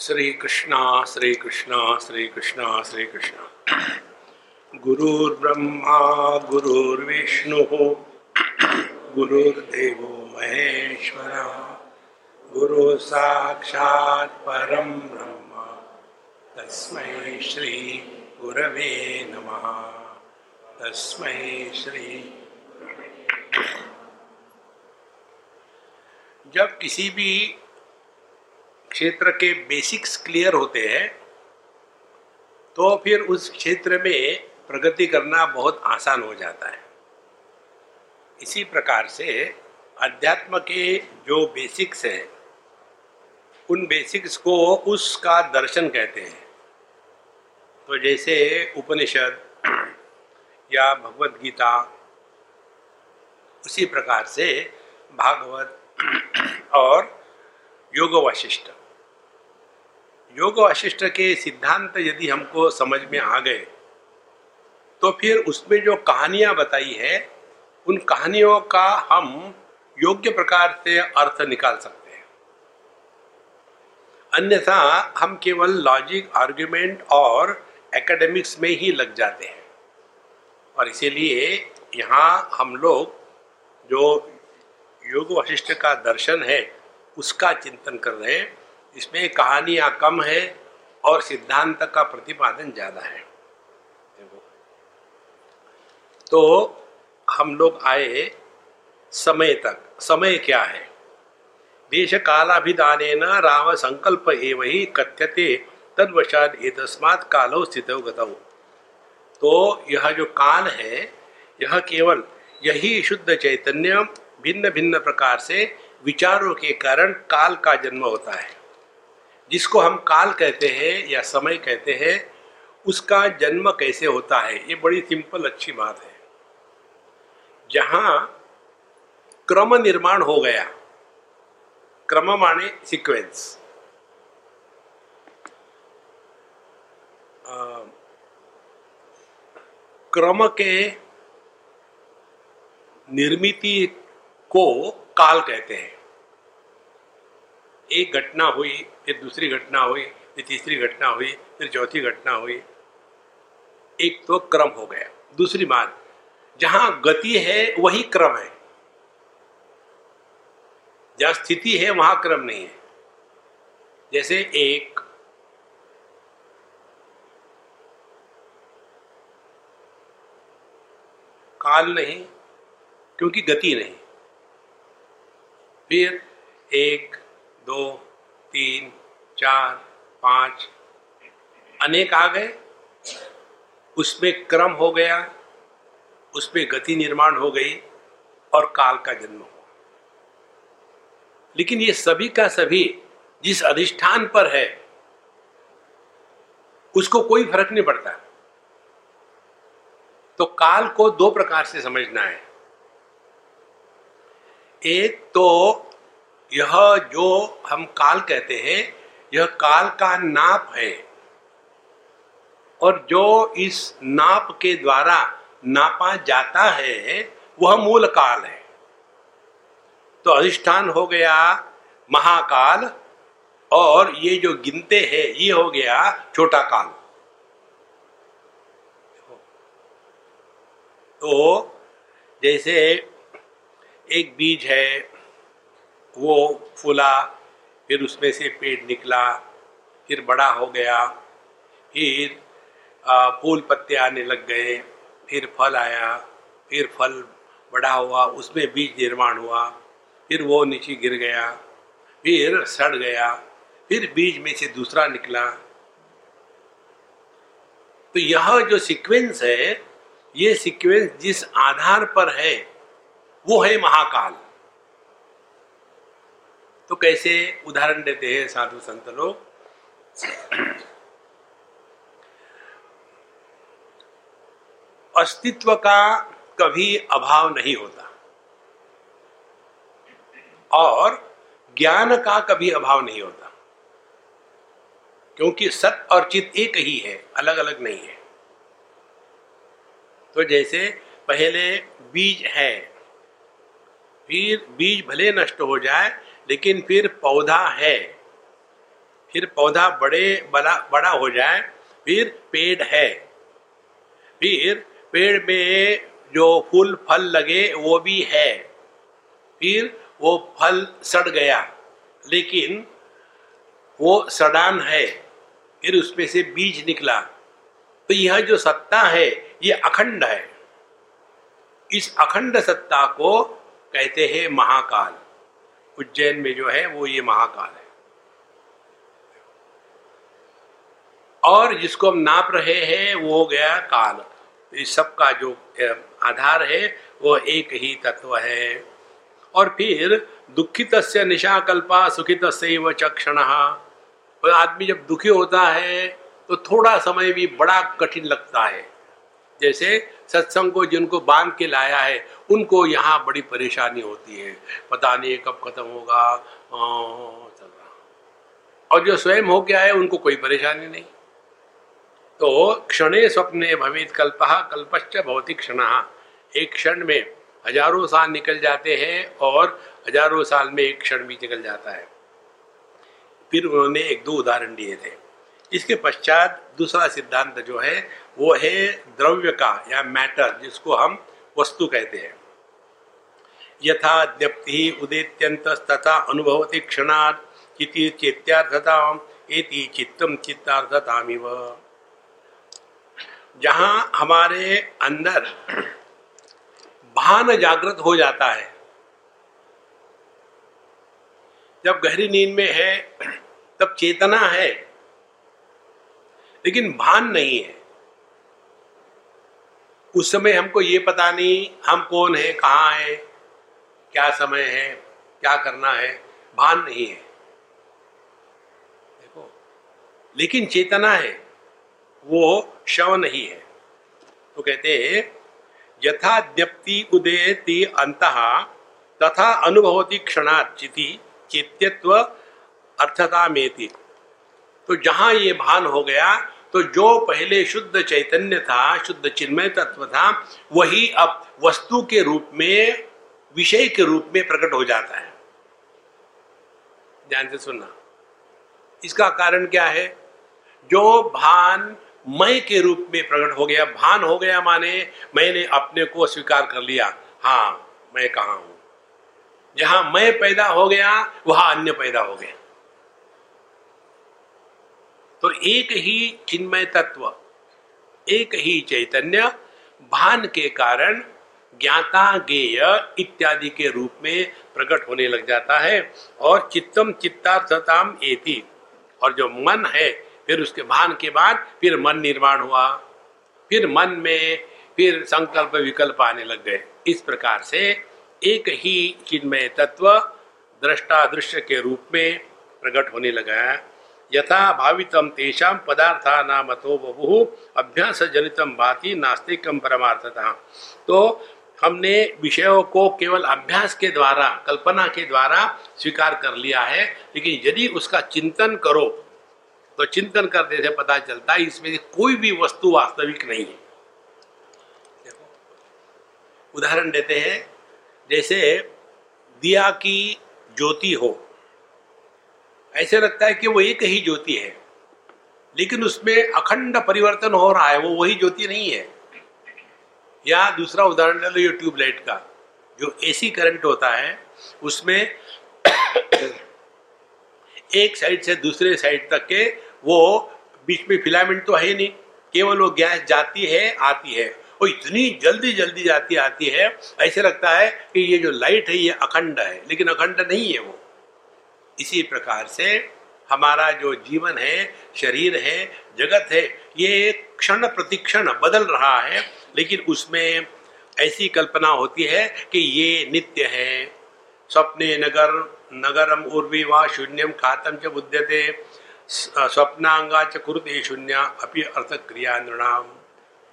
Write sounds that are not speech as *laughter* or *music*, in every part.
श्री कृष्णा श्री कृष्णा श्री कृष्णा श्री कृष्णा गुरुर्ब्रह्मा, गुरुर्विष्णु, गुरुर्देव महेश्वर। गुरु साक्षात् परम ब्रह्म। तस्मै श्री गुरवे नमः। तस्मै श्री जब किसी भी क्षेत्र के बेसिक्स क्लियर होते हैं तो फिर उस क्षेत्र में प्रगति करना बहुत आसान हो जाता है। इसी प्रकार से अध्यात्म के जो बेसिक्स हैं, उन बेसिक्स को उसका दर्शन कहते हैं। तो जैसे उपनिषद या भगवत गीता उसी प्रकार से भागवत और योग वशिष्ठ योग वशिष्ठ के सिद्धांत यदि हमको समझ में आ गए तो फिर उसमें जो कहानियाँ बताई है, उन कहानियों का हम योग्य प्रकार से अर्थ निकाल सकते हैं। अन्यथा हम केवल लॉजिक, आर्ग्यूमेंट और एकेडमिक्स में ही लग जाते हैं। और इसीलिए यहाँ हम लोग जो योग वशिष्ठ का दर्शन है, उसका चिंतन कर रहे हैं। इसमें कहानियाँ कम है और सिद्धांत का प्रतिपादन ज़्यादा है। तो हम लोग आए समय तक। समय क्या है? देश कालाभिधान राम संकल्प एव ही कथ्यते तदवशात तस्मात कालो स्थित गतौ। तो यह जो काल है, यह केवल यही शुद्ध चैतन्य भिन्न भिन्न प्रकार से विचारों के कारण काल का जन्म होता है। जिसको हम काल कहते हैं या समय कहते हैं, उसका जन्म कैसे होता है? ये बड़ी सिंपल, अच्छी बात है। जहाँ क्रम निर्माण हो गया, क्रम माने सीक्वेंस क्रम के निर्मिति को काल कहते हैं। एक घटना हुई फिर दूसरी घटना हुई, फिर तीसरी घटना हुई, फिर चौथी घटना हुई। एक तो क्रम हो गया। दूसरी बात, जहाँ गति है, वही क्रम है। जहाँ स्थिति है, वहाँ क्रम नहीं है। जैसे एक काल नहीं, क्योंकि गति नहीं। फिर एक, दो तीन, चार, पाँच। अनेक आ गए। उसमें क्रम हो गया, उसमें गति निर्माण हो गई और काल का जन्म हुआ। लेकिन ये सभी का सभी जिस अधिष्ठान पर है, उसको कोई फ़र्क नहीं पड़ता। तो काल को दो प्रकार से समझना है। एक तो यह जो हम काल कहते हैं, यह काल का नाप है। और जो इस नाप के द्वारा नापा जाता है, वह मूल काल है। तो अधिष्ठान हो गया महाकाल, और ये जो गिनते हैं, ये हो गया छोटा काल। तो जैसे एक बीज है वो फूला, फिर उसमें से पेड़ निकला, फिर बड़ा हो गया, फिर फूल पत्ते आने लग गए, फिर फल आया, फिर फल बड़ा हुआ, उसमें बीज निर्माण हुआ, फिर वो नीचे गिर गया, फिर सड़ गया, फिर बीज में से दूसरा निकला। तो यह जो सीक्वेंस है, ये सीक्वेंस जिस आधार पर है, वो है महाकाल। तो कैसे उदाहरण देते हैं साधु संत लोग? अस्तित्व का कभी अभाव नहीं होता। और ज्ञान का कभी अभाव नहीं होता। क्योंकि सत और चित एक ही है अलग अलग नहीं है। तो जैसे पहले बीज है, फिर बीज भले नष्ट हो जाए लेकिन फिर पौधा है। फिर पौधा बड़े, बड़ा बड़ा हो जाए, फिर पेड़ है। फिर पेड़ में जो फूल, फल लगे, वो भी है। फिर वो फल सड़ गया, लेकिन वो सड़ान है, फिर उसमें से बीज निकला। तो यह जो सत्ता है, ये अखंड है। इस अखंड सत्ता को कहते हैं महाकाल। उज्जैन में जो है वो ये महाकाल है। और जिसको हम नाप रहे हैं, वो हो गया काल। इस सब का जो आधार है, वो एक ही तत्व है। और फिर दुखित से निशाकल्पा सुखित से क्षण। आदमी जब दुखी होता है तो थोड़ा समय भी बड़ा कठिन लगता है। जैसे सत्संग को जिनको बाँध के लाया है उनको यहाँ बड़ी परेशानी होती है। पता नहीं कब खत्म होगा। चल रहा। और जो स्वयं हो गया है, उनको कोई परेशानी नहीं। तो क्षणे स्वप्ने भवित कल्प, कल्पश्च भौतिक क्षण। एक क्षण में हज़ारों साल निकल जाते हैं और हज़ारों साल में एक क्षण भी निकल जाता है। फिर उन्होंने एक दो उदाहरण दिए थे। इसके पश्चात दूसरा सिद्धांत जो है, वो है द्रव्य का या मैटर, जिसको हम वस्तु कहते हैं। यथा ज्ञप्ति उदेत्यंत तथा अनुभवती क्षणात् चिति चेत्यार्थता एति चित्तम चित्तार्थतामिव। जहाँ हमारे अंदर भान जागृत हो जाता है, जब गहरी नींद में है, तब चेतना है, लेकिन भान नहीं है। उस समय हमको ये पता नहीं, हम कौन है, कहाँ है, क्या समय है, क्या करना है, भान नहीं है। देखो, लेकिन चेतना है, वो शव नहीं है। तो कहते हैं, यथा ज्ञप्ति उदयती अंत, तथा अनुभवती क्षणाचिति चेत्यत्व अर्थता मेति तो जहाँ ये भान हो गया तो जो पहले शुद्ध चैतन्य था, शुद्ध चिन्मय तत्व था, वही अब वस्तु के रूप में, विषय के रूप में प्रकट हो जाता है। ध्यान से सुनना। इसका कारण क्या है? जो भान मय के रूप में प्रकट हो गया, भान हो गया माने, मैंने अपने को स्वीकार कर लिया। हाँ मैं कहा हूँ? जहाँ मैं पैदा हो गया, वहाँ अन्य पैदा हो गया। तो एक ही चिन्मय तत्व, एक ही चैतन्य, भान के कारण ज्ञाता गेय इत्यादि के रूप में प्रकट होने लग जाता है और चित्तम, चित्तार्थताम एति। और जो मन है, फिर उसके भान के बाद फिर मन निर्माण हुआ। फिर मन में फिर संकल्प, विकल्प आने लग गए। इस प्रकार से एक ही चिन्मय तत्व दृष्टा दृश्य के रूप में प्रकट होने लगा यथा भावितम तेषाम पदार्था नामतो बहु अभ्यास जनितम भाति नास्तिकम परमार्थता। तो हमने विषयों को केवल अभ्यास के द्वारा, कल्पना के द्वारा स्वीकार कर लिया है, लेकिन यदि उसका चिंतन करो तो चिंतन करने से पता चलता है, इसमें कोई भी वस्तु वास्तविक नहीं है। उदाहरण देते हैं, जैसे दिया की ज्योति हो ऐसे लगता है कि वो एक ही ज्योति है, लेकिन उसमें अखंड परिवर्तन हो रहा है, वो वही ज्योति नहीं है। या दूसरा उदाहरण ले लो ये ट्यूबलाइट का, जो एसी करंट होता है, उसमें एक साइड से दूसरे साइड तक के वो बीच में फिलामेंट तो है ही नहीं, केवल वो गैस जाती है, आती है, वो इतनी जल्दी जल्दी जाती आती है, ऐसे लगता है कि ये जो लाइट है, ये अखंड है, लेकिन अखंड नहीं है वो। इसी प्रकार से हमारा जो जीवन है, शरीर है, जगत है, ये क्षण प्रतिक्षण बदल रहा है, लेकिन उसमें ऐसी कल्पना होती है कि ये नित्य है। स्वप्ने नगर नगरम उर्वी व शून्यम खातम च बुद्यते स्वप्नांगा च कुरुते शून्य, अपि अर्थ क्रिया नृणाम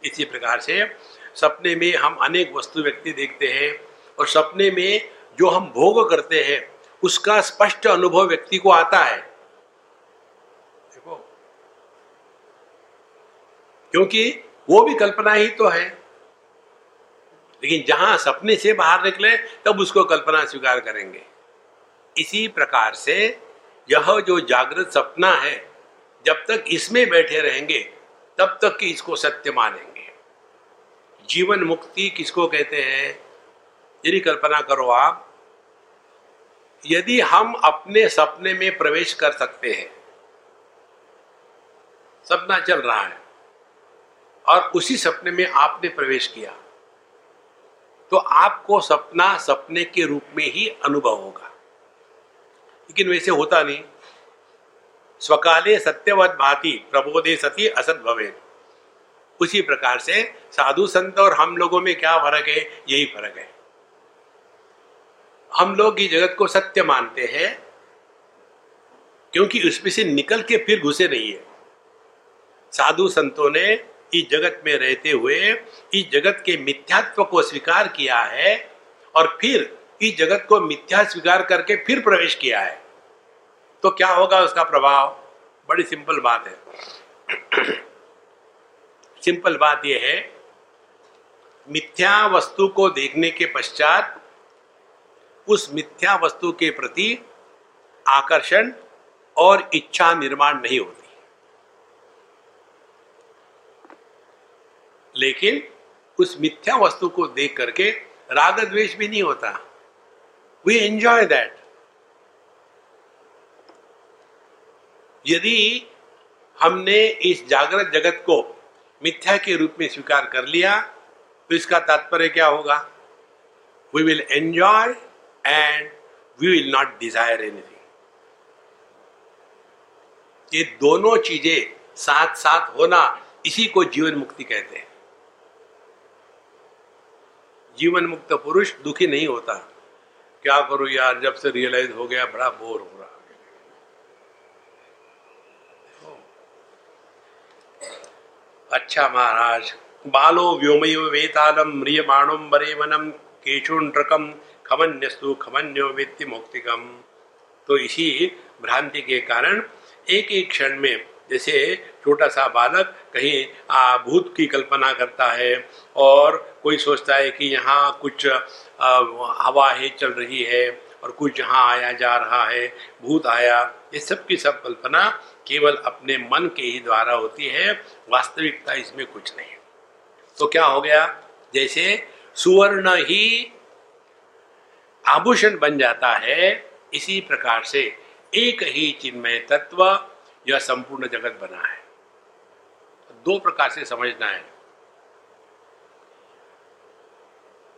इसी प्रकार से सपने में हम अनेक वस्तु व्यक्ति देखते हैं, और सपने में जो हम भोग करते हैं उसका स्पष्ट अनुभव व्यक्ति को आता है। देखो। क्योंकि वो भी कल्पना ही तो है। लेकिन जहाँ सपने से बाहर निकले, तब उसको कल्पना स्वीकार करेंगे। इसी प्रकार से यह जो जागृत सपना है, जब तक इसमें बैठे रहेंगे, तब तक कि इसको सत्य मानेंगे। जीवन मुक्ति किसको कहते हैं? यदि कल्पना करो आप यदि हम अपने सपने में प्रवेश कर सकते हैं, सपना चल रहा है, और उसी सपने में आपने प्रवेश किया तो आपको सपना सपने के रूप में ही अनुभव होगा। लेकिन वैसे होता नहीं। स्वकाले सत्यवत भाती, प्रबोधे सती असत भवे उसी प्रकार से साधु संत और हम लोगों में क्या फ़र्क है? यही फ़र्क है। हम लोग इस जगत को सत्य मानते हैं, क्योंकि उसमें से निकल के फिर घुसे नहीं है। साधु संतों ने इस जगत में रहते हुए इस जगत के मिथ्यात्व को स्वीकार किया है और फिर इस जगत को मिथ्या स्वीकार करके फिर प्रवेश किया है। तो क्या होगा उसका प्रभाव? बड़ी सिंपल बात है। सिंपल बात यह है, मिथ्या वस्तु को देखने के पश्चात उस मिथ्या वस्तु के प्रति आकर्षण और इच्छा निर्माण नहीं होती। लेकिन उस मिथ्या वस्तु को देख करके राग द्वेष भी नहीं होता। वी एंजॉय दैट यदि हमने इस जागृत जगत को मिथ्या के रूप में स्वीकार कर लिया तो इसका तात्पर्य क्या होगा? We will enjoy and we will not desire anything ये दोनों चीज़ें साथ साथ होना इसी को जीवन मुक्ति कहते हैं। जीवन मुक्त पुरुष दुखी नहीं होता। क्या करूँ यार, जब से रियलाइज़ हो गया, बड़ा बोर हो रहा अच्छा महाराज, बालो व्योमय वेतालम म्रियमाणम बरे वनम केशुंड्रकम खमन्यस्तु खमन्यो व्यक्ति मुक्तिकम। तो इसी भ्रांति के कारण एक एक क्षण में जैसे छोटा सा बालक कहीं भूत की कल्पना करता है और कोई सोचता है कि यहाँ कुछ हवा है चल रही है और कुछ यहाँ आया जा रहा है, भूत आया। ये सब की सब कल्पना केवल अपने मन के ही द्वारा होती है, वास्तविकता इसमें कुछ नहीं। तो क्या हो गया? जैसे सुवर्ण ही आभूषण बन जाता है इसी प्रकार से एक ही चिन्मय तत्व यह संपूर्ण जगत बना है। दो प्रकार से समझना है।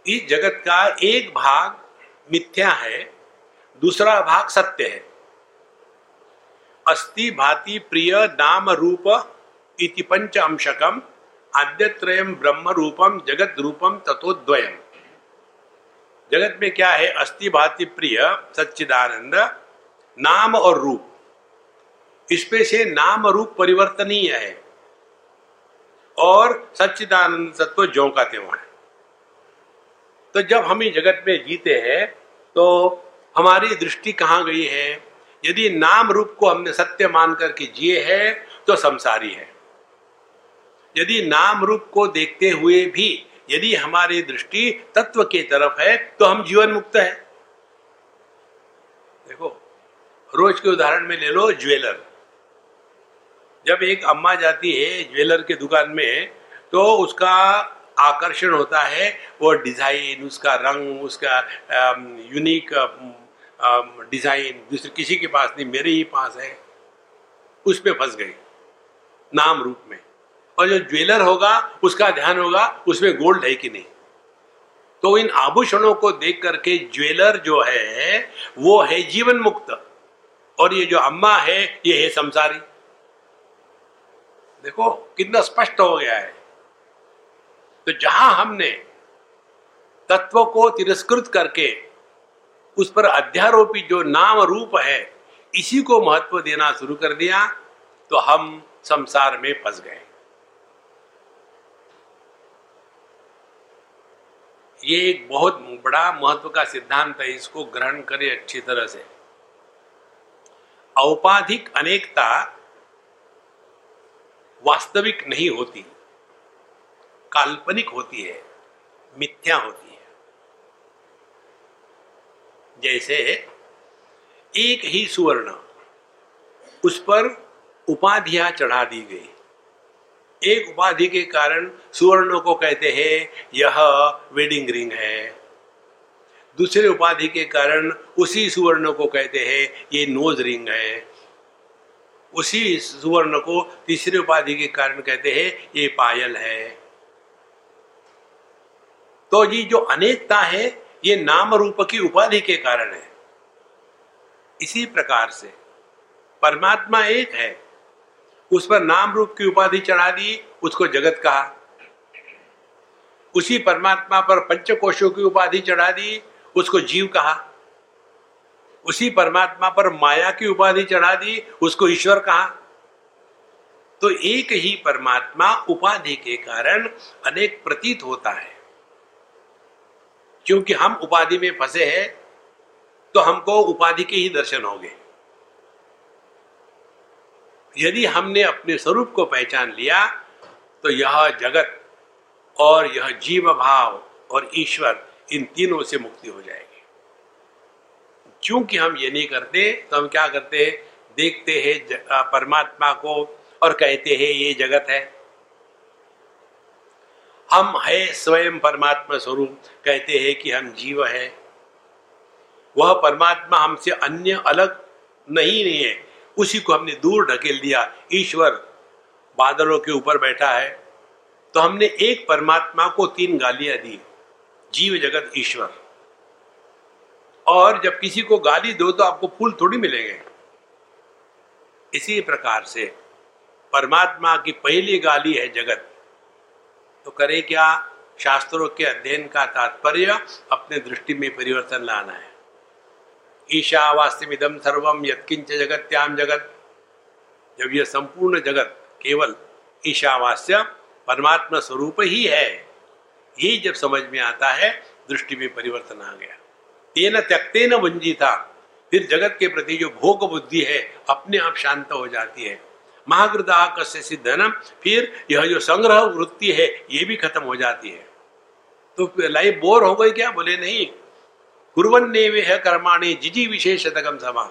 इस जगत का एक भाग मिथ्या है, दूसरा भाग सत्य है। अस्ति भाति प्रिय नाम रूप इति पंच अंशकम आद्यत्रयम ब्रह्म रूपम जगत रूपम तथोद्वयम जगत में क्या है? अस्थि भाति प्रिय, सच्चिदानंद, नाम और रूप। इसमें से नाम रूप परिवर्तनीय है। और सच्चिदानंद तत्व जो का त्यों है। तो जब हम जगत में जीते हैं तो हमारी दृष्टि कहाँ गई है? यदि नाम रूप को हमने सत्य मान करके जिए हैं तो संसारी है। यदि नाम रूप को देखते हुए भी यदि हमारी दृष्टि तत्व के तरफ़ है तो हम जीवन मुक्त है। देखो, रोज के उदाहरण में ले लो, ज्वेलर। जब एक अम्मा जाती है ज्वेलर के दुकान में तो उसका आकर्षण होता है, वो डिज़ाइन, उसका रंग, उसका यूनिक डिज़ाइन, दूसरे किसी के पास नहीं, मेरे ही पास है। उस पर फंस गई, नाम रूप में। और जो ज्वेलर होगा, उसका ध्यान होगा, उसमें गोल्ड है कि नहीं? तो इन आभूषणों को देख करके ज्वेलर जो है, वो है जीवन मुक्त। और ये जो अम्मा है, ये है संसारी। देखो, कितना स्पष्ट हो गया है। तो जहाँ हमने तत्व को तिरस्कृत करके, उस पर अध्यारोपी जो नाम रूप है, इसी को महत्व देना शुरू कर दिया तो हम संसार में फंस गए। ये एक बहुत बड़ा महत्व का सिद्धांत है, इसको ग्रहण करें अच्छी तरह से। औपाधिक अनेकता वास्तविक नहीं होती, काल्पनिक होती है, मिथ्या होती है। जैसे एक ही सुवर्ण, उस पर उपाधियाँ चढ़ा दी गई। एक उपाधि के कारण सुवर्णों को कहते हैं, यह वेडिंग रिंग है। दूसरे उपाधि के कारण उसी सुवर्ण को कहते हैं, ये नोज़ रिंग है। उसी सुवर्ण को तीसरे उपाधि के कारण कहते हैं, ये पायल है। तो ये जो अनेकता है, ये नाम रूप की उपाधि के कारण है। इसी प्रकार से, परमात्मा एक है। उस पर नाम रूप की उपाधि चढ़ा दी, उसको जगत कहा। उसी परमात्मा पर पंचकोशों की उपाधि चढ़ा दी, उसको जीव कहा। उसी परमात्मा पर माया की उपाधि चढ़ा दी, उसको ईश्वर कहा। तो एक ही परमात्मा उपाधि के कारण अनेक प्रतीत होता है। क्योंकि हम उपाधि में फंसे हैं तो हमको उपाधि के ही दर्शन होंगे। यदि हमने अपने स्वरूप को पहचान लिया तो यह जगत और यह जीव भाव और ईश्वर इन तीनों से मुक्ति हो जाएगी। क्योंकि हम ये नहीं करते तो हम क्या करते हैं? देखते हैं परमात्मा को और कहते हैं, ये जगत है। हम है स्वयं परमात्मा स्वरूप, कहते हैं कि हम जीव है। वह परमात्मा हमसे अन्य अलग नहीं नहीं है। उसी को हमने दूर ढकेल दिया। ईश्वर बादलों के ऊपर बैठा है। तो हमने एक परमात्मा को तीन गालियाँ दी। जीव जगत ईश्वर। और जब किसी को गाली दो तो आपको फूल थोड़ी मिलेंगे। इसी प्रकार से परमात्मा की पहली गाली है जगत। तो करे क्या? शास्त्रों के अध्ययन का तात्पर्य अपने दृष्टि में परिवर्तन लाना है। ईशावास्यमिदम सर्वम यत्किंच जगत्याम जगत। जब यह संपूर्ण जगत केवल ईशावास्य परमात्मा स्वरूप ही है। ये जब समझ में आता है, दृष्टि में परिवर्तन आ गया। तेन त्यक्ते न वंजी था फिर जगत के प्रति जो भोग बुद्धि है, अपने आप शांत हो जाती है। महागृदा कस्य सिद्धनम, फिर यह जो संग्रह वृत्ति है, ये भी खत्म हो जाती है। तो लाइफ बोर हो गई क्या? बोले नहीं। कुरन ने वे कर्माणी जिजी विशेष शतकम समा।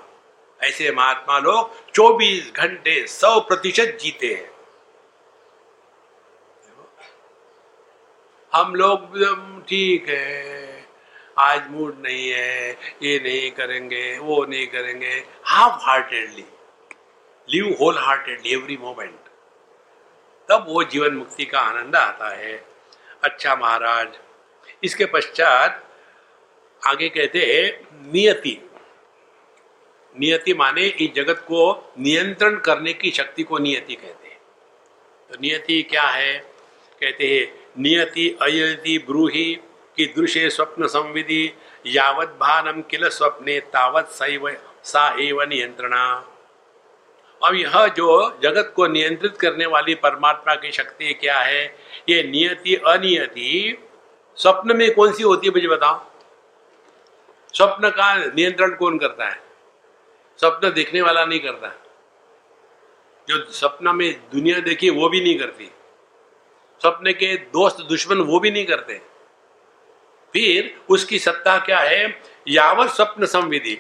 ऐसे महात्मा लोग 24 घंटे 100 प्रतिशत जीते हैं। हम लोग ठीक है। आज मूड नहीं है, ये नहीं करेंगे, वो नहीं करेंगे। Half heartedly live whole heartedly every moment तब वो जीवन मुक्ति का आनंद आता है। अच्छा महाराज, इसके पश्चात आगे कहते हैं, नियति। नियति माने इस जगत को नियंत्रण करने की शक्ति को नियति कहते हैं। तो नियति क्या है? कहते हैं, नियति अयति ब्रूहि कि दृश्य स्वप्न संविधि, यावत भानम किल स्वप्ने तावत सैव सा एव नियंत्रणा। अब यह जो जगत को नियंत्रित करने वाली परमात्मा की शक्ति क्या है? ये नियति अनियति, स्वप्न में कौन सी होती है मुझे बताओ? स्वप्न का नियंत्रण कौन करता है? स्वप्न देखने वाला नहीं करता। जो सपना में दुनिया देखी, वो भी नहीं करती। स्वप्न के दोस्त, दुश्मन, वो भी नहीं करते। फिर उसकी सत्ता क्या है? यावत स्वप्न संविधि।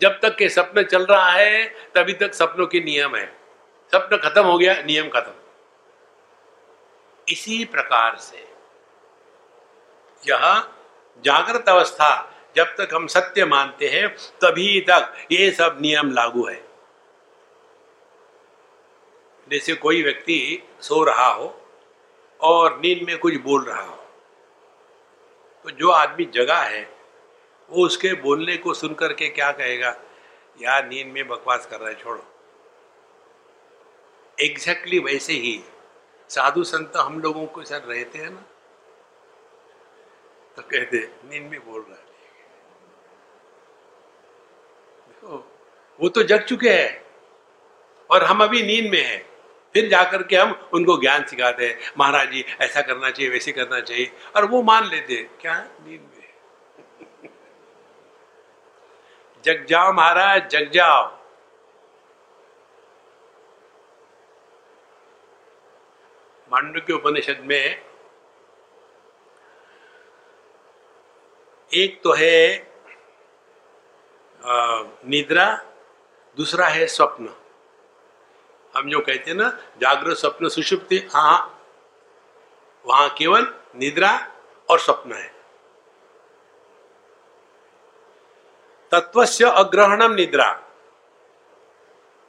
जब तक के सपन चल रहा है, तभी तक सपनों के नियम है। सपन खत्म हो गया, नियम खत्म। इसी प्रकार से यह जागृत अवस्था जब तक हम सत्य मानते हैं, तभी तक ये सब नियम लागू है। जैसे कोई व्यक्ति सो रहा हो और नींद में कुछ बोल रहा हो तो जो आदमी जगा है, वो उसके बोलने को सुन करके क्या कहेगा? यार, नींद में बकवास कर रहा है, छोड़ो। एग्जैक्टली exactly वैसे ही साधु संत हम लोगों को सर रहते हैं ना तो कहते नींद में बोल रहा है देखो वो तो जग चुके हैं। और हम अभी नींद में हैं। फिर जाकर के हम उनको ज्ञान सिखाते हैं, महाराज जी, ऐसा करना चाहिए, वैसे करना चाहिए। और वो मान लेते क्या नींद में जग जाओ महाराज, जग जाओ। मांडव के उपनिषद में एक तो है निद्रा, दूसरा है स्वप्न। हम जो कहते हैं ना जागृत स्वप्न सुषुप्ति हाँ वहाँ केवल निद्रा और स्वप्न है। तत्व से अग्रहणम निद्रा।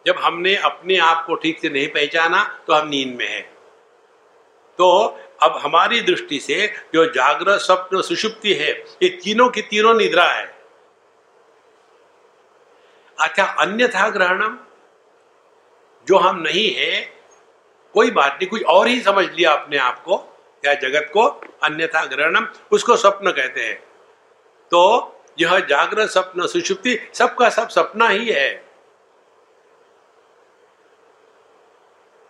जब हमने अपने आप को ठीक से नहीं पहचाना तो हम नींद में है। तो अब हमारी दृष्टि से जो जागृत स्वप्न सुषुप्ति है, ये तीनों की तीनों निद्रा है। अच्छा अन्यथा ग्रहणम। जो हम नहीं है, कोई बात नहीं कुछ और ही समझ लिया अपने आप को, या जगत को, अन्यथा ग्रहणम। उसको स्वप्न कहते हैं। तो यह जागृत स्वप्न, सुषुप्ति, सबका सब सपना ही है।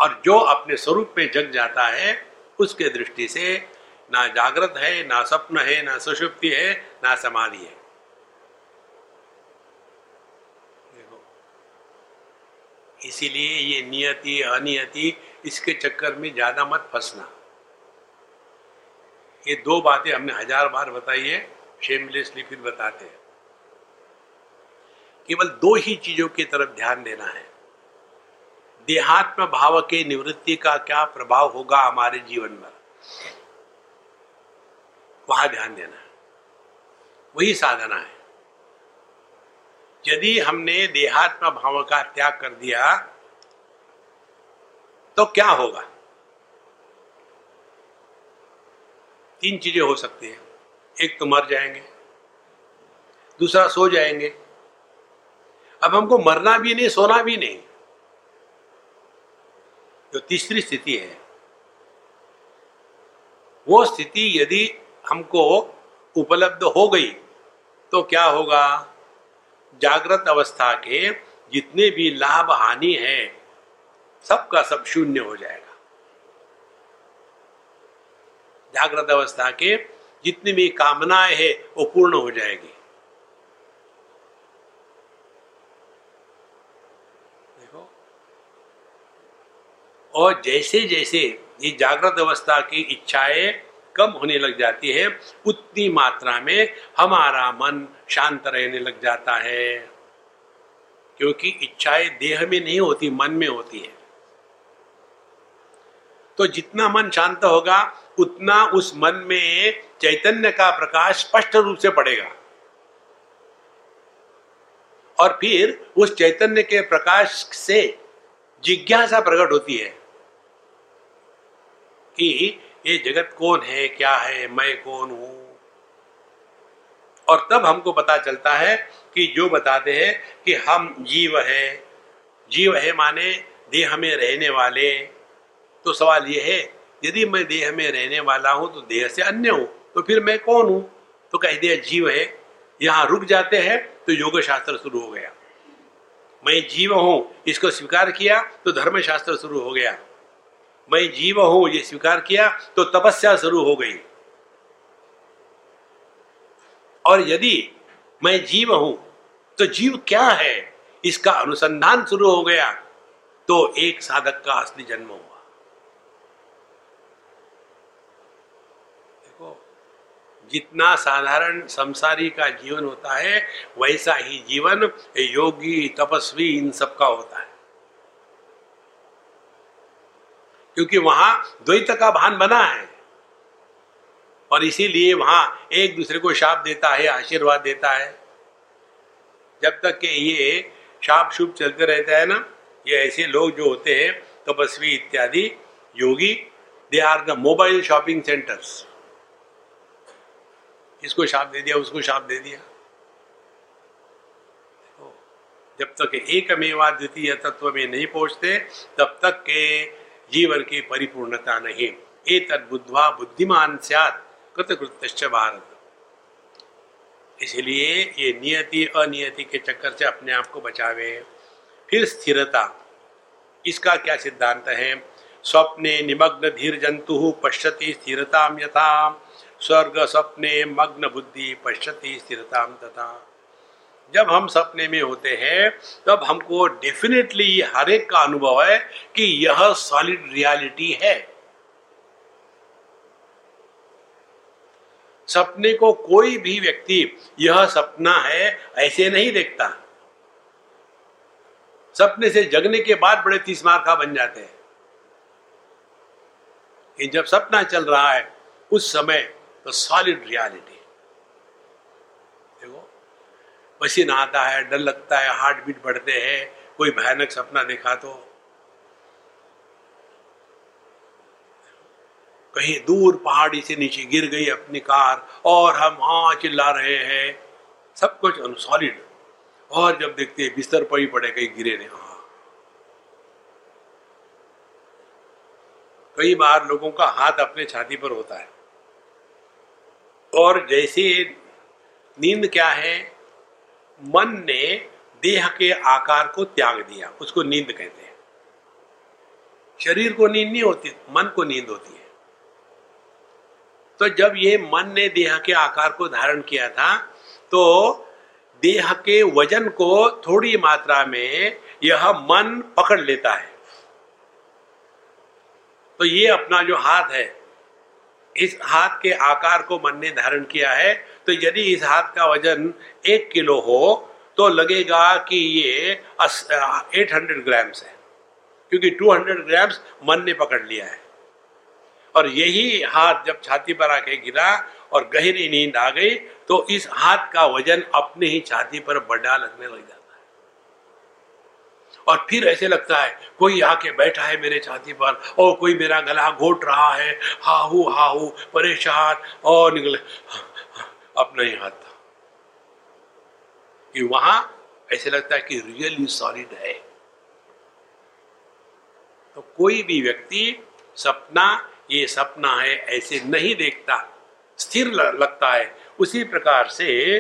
और जो अपने स्वरूप में जग जाता है, उसके दृष्टि से ना जागृत है, ना स्वप्न है, ना सुषुप्ति है, ना समाधि है। इसीलिए ये नियति, अनियति, इसके चक्कर में ज़्यादा मत फंसना। ये दो बातें हमने हज़ार बार बताई है शेमलेसली फिर बताते हैं। केवल दो ही चीज़ों की तरफ़ ध्यान देना है। देहात्म भाव के निवृत्ति का क्या प्रभाव होगा हमारे जीवन में वहाँ ध्यान देना है। वही साधना है। यदि हमने देहात्म भाव का त्याग कर दिया तो क्या होगा? तीन चीज़ें हो सकती हैं। एक तो मर जाएँगे, दूसरा सो जाएँगे। अब हमको मरना भी नहीं, सोना भी नहीं। जो तीसरी स्थिति है, वो स्थिति यदि हमको उपलब्ध हो गई तो क्या होगा? जागृत अवस्था के जितने भी लाभ हानि है, सबका सब शून्य हो जाएगा। जागृत अवस्था के जितनी भी कामनाएँ है, वो पूर्ण हो जाएगी। देखो। और जैसे जैसे ये जागृत अवस्था की इच्छाएँ कम होने लग जाती है, उतनी मात्रा में हमारा मन शांत रहने लग जाता है। क्योंकि इच्छाएँ देह में नहीं होती, मन में होती है। तो जितना मन शांत होगा, उतना उस मन में चैतन्य का प्रकाश स्पष्ट रूप से पड़ेगा। और फिर उस चैतन्य के प्रकाश से जिज्ञासा प्रकट होती है कि ये जगत कौन है, क्या है, मैं कौन हूँ? और तब हमको पता चलता है कि जो बताते हैं कि हम जीव है। जीव है माने देह में रहने वाले। तो सवाल यह है, यदि मैं देह में रहने वाला हूँ तो देह से अन्य हूँ तो फिर मैं कौन हूँ? तो कह दिया, जीव है। यहाँ रुक जाते हैं तो योग शास्त्र शुरू हो गया। मैं जीव हूँ, इसको स्वीकार किया तो धर्म शास्त्र शुरू हो गया। मैं जीव हूँ, ये स्वीकार किया तो तपस्या शुरू हो गई। और यदि मैं जीव हूँ तो जीव क्या है? इसका अनुसंधान शुरू हो गया तो एक साधक का असली जन्म हुआ। देखो, जितना साधारण संसारी का जीवन होता है, वैसा ही जीवन योगी, तपस्वी, इन सबका होता है। क्योंकि वहाँ द्वैत का भान बना है। और इसीलिए वहाँ एक दूसरे को शाप देता है, आशीर्वाद देता है। जब तक के ये शाप शुभ चलते रहता है ना, ये ऐसे लोग जो होते हैं, तपस्वी इत्यादि, योगी they are the mobile shopping centres इसको शाप दे दिया, उसको शाप दे दिया। जब तक एक मेवा द्वितीय तत्व में नहीं पहुँचते, तब तक के जीवन की परिपूर्णता नहीं। ए तदबुद्धवा बुद्धिमान सियात भारत इसलिए ये नियति, अनियति के चक्कर से अपने आप को बचावे। फिर स्थिरता। इसका क्या सिद्धांत है? स्वप्ने निमग्न धीर जंतु पश्यति स्थिरता यथा। स्वर्ग स्वप्ने मग्न बुद्धि पश्यति स्थिरता तथा। जब हम सपने में होते हैं, तब हमको डेफिनेटली हर एक का अनुभव है कि यह सॉलिड रियलिटी है। सपने को कोई भी व्यक्ति यह सपना है, ऐसे नहीं देखता। सपने से जगने के बाद बड़े तीस मार खा बन जाते हैं। कि जब सपना चल रहा है, उस समय तो सॉलिड रियलिटी देखो पसीना आता है, डर लगता है हार्ट बीट बढ़ते हैं, कोई भयानक सपना देखा तो। कहीं दूर पहाड़ी से नीचे गिर गई अपनी कार और हम हाँ चिल्ला रहे हैं। सब कुछ सॉलिड और जब देखते हैं बिस्तर पर ही पड़े, कहीं गिरे नहीं हाँ। कई बार लोगों का हाथ अपने छाती पर होता है। और जैसे नींद क्या है मन ने देह के आकार को त्याग दिया, उसको नींद कहते हैं। शरीर को नींद नहीं होती, मन को नींद होती है। तो जब ये मन ने देह के आकार को धारण किया था तो देह के वज़न को थोड़ी मात्रा में यह मन पकड़ लेता है। तो ये अपना जो हाथ है इस हाथ के आकार को मन ने धारण किया है तो यदि इस हाथ का वज़न एक किलो हो तो लगेगा कि ये एट हंड्रेड ग्राम्स है, क्योंकि टू हंड्रेड ग्राम्स मन ने पकड़ लिया है। और यही हाथ जब छाती पर आके गिरा और गहरी नींद आ गई तो इस हाथ का वज़न अपने ही छाती पर बढ़ा लगने लग। और फिर ऐसे लगता है, कोई आके बैठा है मेरे छाती पर और कोई मेरा गला घोट रहा है, हाहू हाहू, परेशान और निकले अपना ही हाथ कि वहाँ ऐसे लगता है कि रियली सॉलिड है। तो कोई भी व्यक्ति सपना, ये सपना है, ऐसे नहीं देखता, स्थिर लगता है। उसी प्रकार से,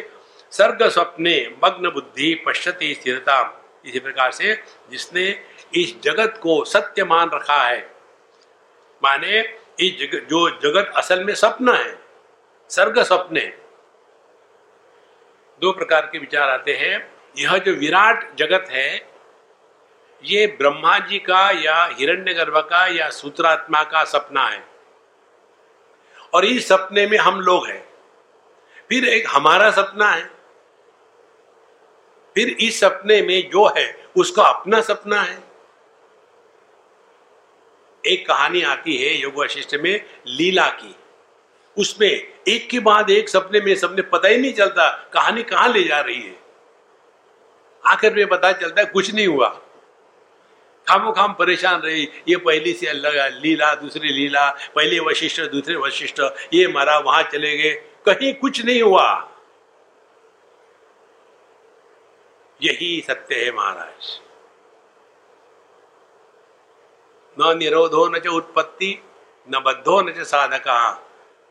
सर्ग स्वप्ने, मग्न बुद्धि, पश्यति स्थिरता इसी प्रकार से जिसने इस जगत को सत्य मान रखा है, माने इस जगत जो जगत असल में सपना है सर्ग सपने दो प्रकार के विचार आते हैं। यह जो विराट जगत है, ये ब्रह्मा जी का या हिरण्यगर्भ का या सूत्रात्मा का सपना है। और इस सपने में हम लोग हैं। फिर एक हमारा सपना है। फिर इस सपने में जो है, उसका अपना सपना है। एक कहानी आती है योग वशिष्ठ में लीला की। उसमें एक के बाद एक सपने में सपने पता ही नहीं चलता कहानी कहाँ ले जा रही है। आखिर में पता चलता है कुछ नहीं हुआ। खामो खाम परेशान रही, ये पहली से अलग लीला, दूसरी लीला, पहले वशिष्ठ, दूसरे वशिष्ठ, ये मरा, वहाँ चले गए, कहीं कुछ नहीं हुआ। यही सत्य है महाराज। न निरोधो न च उत्पत्ति, न बद्धो न च साधक,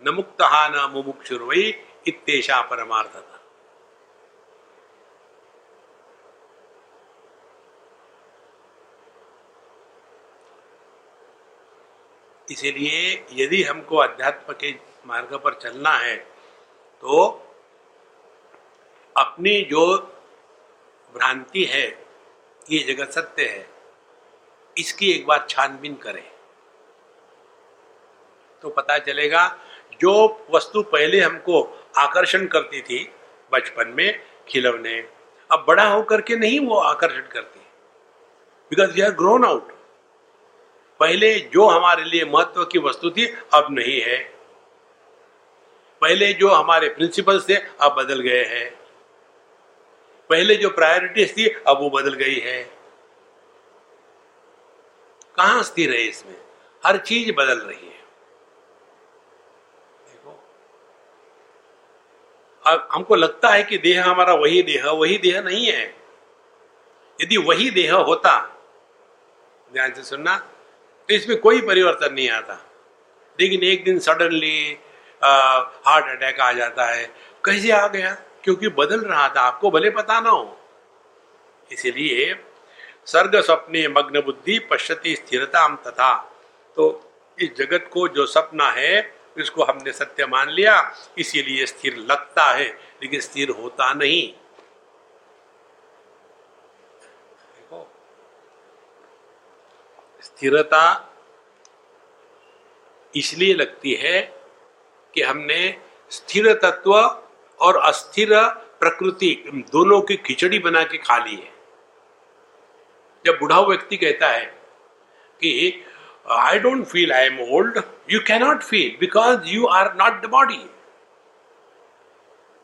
न मुक्त न मुमुक्षुर्वई इतेशा परमार्थता। इसीलिए यदि हमको अध्यात्म के मार्ग पर चलना है तो अपनी जो भ्रांति है ये जगत सत्य है, इसकी एक बार छानबीन करें। तो पता चलेगा, जो वस्तु पहले हमको आकर्षण करती थी बचपन में खिलौने, अब बड़ा होकर के नहीं वो आकर्षण करती। Because we are grown out पहले जो हमारे लिए महत्व की वस्तु थी, अब नहीं है। पहले जो हमारे प्रिंसिपल्स थे, अब बदल गए हैं। पहले जो प्रायोरिटीज थी, अब वो बदल गई है। कहाँ स्थिर है इसमें? हर चीज़ बदल रही है। देखो। अब हमको लगता है कि देह हमारा वही देह वही देह नहीं है। यदि वही देह होता, ध्यान से सुनना तो इसमें कोई परिवर्तन नहीं आता। लेकिन एक दिन सडनली हार्ट अटैक आ जाता है। कैसे आ गया? क्योंकि बदल रहा था, आपको भले पता ना हो। इसीलिए सर्ग स्वप्ने मग्न बुद्धि पश्यति स्थिरता तथा। तो इस जगत को जो सपना है, इसको हमने सत्य मान लिया, इसीलिए स्थिर लगता है, लेकिन स्थिर होता नहीं। देखो, स्थिरता इसलिए लगती है कि हमने स्थिर तत्व और अस्थिर प्रकृति, दोनों की खिचड़ी बना के खा ली है। जब बुढ़ा व्यक्ति कहता है कि I don't feel I am old you cannot feel because you are not the body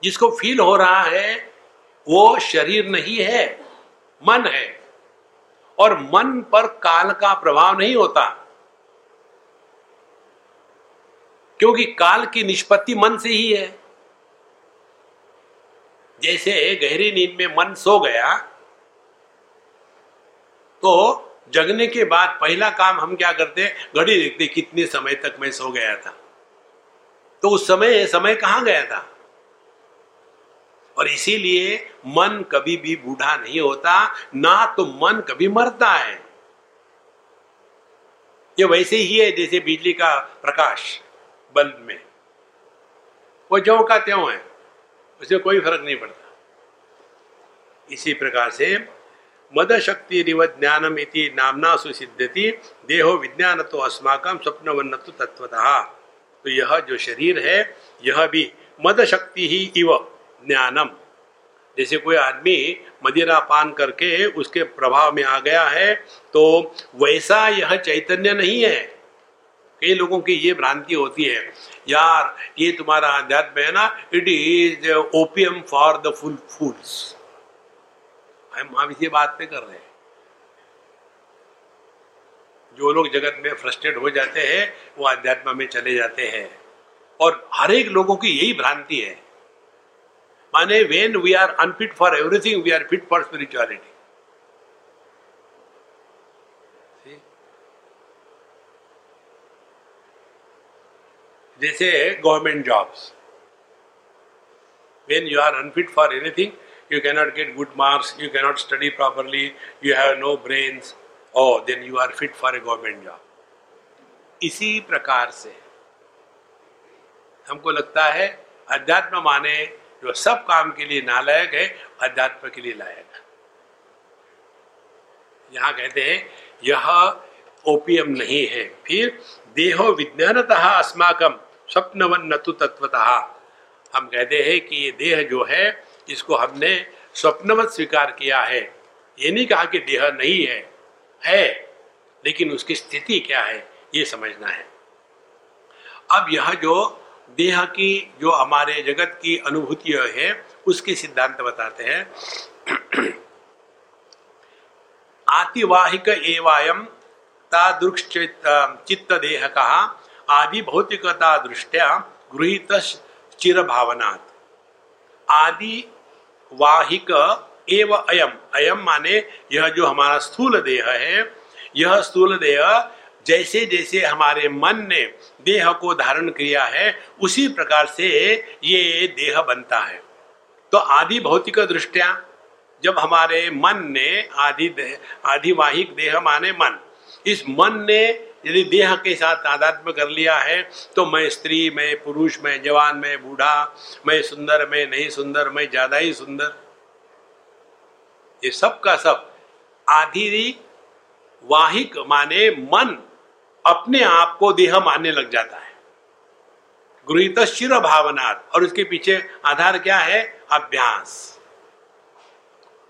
जिसको फील हो रहा है, वो शरीर नहीं है, मन है। और मन पर काल का प्रभाव नहीं होता। क्योंकि काल की निष्पत्ति मन से ही है। जैसे गहरी नींद में मन सो गया तो जगने के बाद पहला काम हम क्या करते घड़ी देखते कितने समय तक मैं सो गया था। तो उस समय समय कहाँ गया था? और इसीलिए मन कभी भी बूढ़ा नहीं होता, ना तो मन कभी मरता है। ये वैसे ही है, जैसे बिजली का प्रकाश बल्ब में। वो ज्यो का त्यों है। उसे कोई फ़र्क नहीं पड़ता। इसी प्रकार से मद शक्ति रिव ज्ञानम इति नामना सुसिद्धति देहो विज्ञान तो अस्माकम स्वप्न तो तत्वतः तो यह जो शरीर है, यह भी मद शक्ति ही इव ज्ञानम। जैसे कोई आदमी मदिरा पान करके उसके प्रभाव में आ गया है तो वैसा यह चैतन्य नहीं है। कई लोगों की ये भ्रांति होती है, यार, ये तुम्हारा अध्यात्म है ना? It is opium for the full foods हम हम इसी बात पे कर रहे हैं। जो लोग जगत में फ्रस्ट्रेट हो जाते हैं, वो अध्यात्म में चले जाते हैं। और हर एक लोगों की यही भ्रांति है। माने when we are unfit for everything we are fit for spirituality जैसे government jobs when you are unfit for anything you cannot get good marks, you cannot study properly, you have no brains, oh, then you are fit for a government job. इसी प्रकार से हमको लगता है अध्यात्म माने जो सब काम के लिए नालायक है अध्यात्म के लिए लायक यहाँ कहते हैं यह ओपियम नहीं है। फिर देहो विज्ञानतः अस्माकम। स्वप्नवन नतु तत्वतः हम कहते हैं कि ये देह जो है, इसको हमने स्वप्नवत स्वीकार किया है। ये नहीं कहा कि देह नहीं है है, लेकिन उसकी स्थिति क्या है, ये समझना है। अब यह जो देह की, जो हमारे जगत की अनुभूति है, उसके सिद्धांत बताते हैं। आतिवाहिक एवायम तादृक्ष चित्त देह कहा आदि भौतिकता दृष्टिया गृहित चिर भावनात् आदि वाहिक एव अयम। अयम माने यह जो हमारा स्थूल देह है, यह स्थूल देह जैसे जैसे हमारे मन ने देह को धारण किया है, उसी प्रकार से ये देह बनता है। तो आदि भौतिक दृष्टिया जब हमारे मन ने आदि आधिवाहिक देह माने मन, इस मन ने यदि देह के साथ तादात्म्य कर लिया है तो मैं स्त्री, मैं पुरुष, मैं जवान, मैं बूढ़ा, मैं सुंदर, मैं नहीं सुंदर, मैं ज़्यादा ही सुंदर। ये सब का सब आधि वाहिक माने मन अपने आप को देह मानने लग जाता है। गृहित शिर भावना और उसके पीछे आधार क्या है? अभ्यास।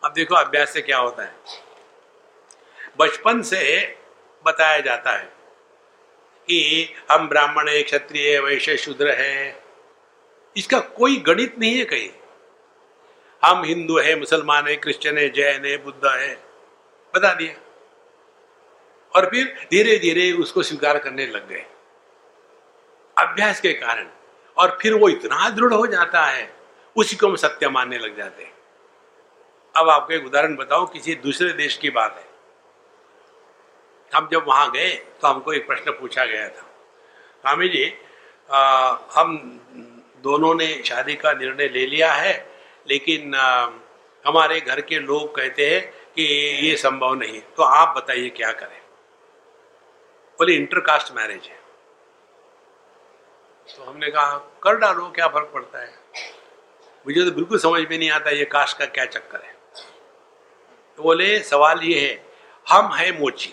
अब देखो अभ्यास से क्या होता है। बचपन से बताया जाता है कि हम ब्राह्मण है, क्षत्रिय है, वैश्य शूद्र है। इसका कोई गणित नहीं है कहीं। हम हिंदू है, मुसलमान है, क्रिश्चियन है, जैन है, बुद्ध है, बता दिया। और फिर धीरे धीरे उसको स्वीकार करने लग गए। अभ्यास के कारण। और फिर वो इतना दृढ़ हो जाता है, उसी को हम सत्य मानने लग जाते हैं। अब आपको एक उदाहरण बताओ किसी दूसरे देश की बात है। हम जब वहाँ गए तो हमको एक प्रश्न पूछा गया था। स्वामी जी आ, हम दोनों ने शादी का निर्णय ले लिया है लेकिन आ, हमारे घर के लोग कहते हैं कि ये संभव नहीं तो आप बताइए क्या करें? बोले इंटरकास्ट मैरिज है। तो हमने कहा कर डालो क्या फ़र्क पड़ता है? मुझे तो बिल्कुल समझ में नहीं आता ये कास्ट का क्या चक्कर है। तो बोले सवाल ये है हम है मोची।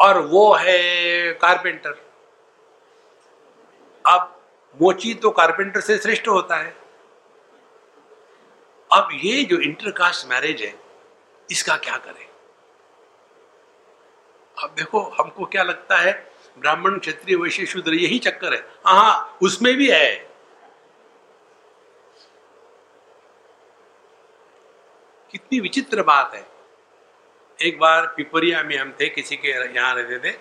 और वो है कारपेंटर अब मोची तो कारपेंटर से श्रेष्ठ होता है। अब ये जो इंटरकास्ट मैरिज है, इसका क्या करें? अब देखो, हमको क्या लगता है, ब्राह्मण क्षत्रिय वैश्य शूद्र, यही चक्कर है। हाँ उसमें भी है। कितनी विचित्र बात है। एक बार पिपरिया में हम थे किसी के यहाँ रहते थे।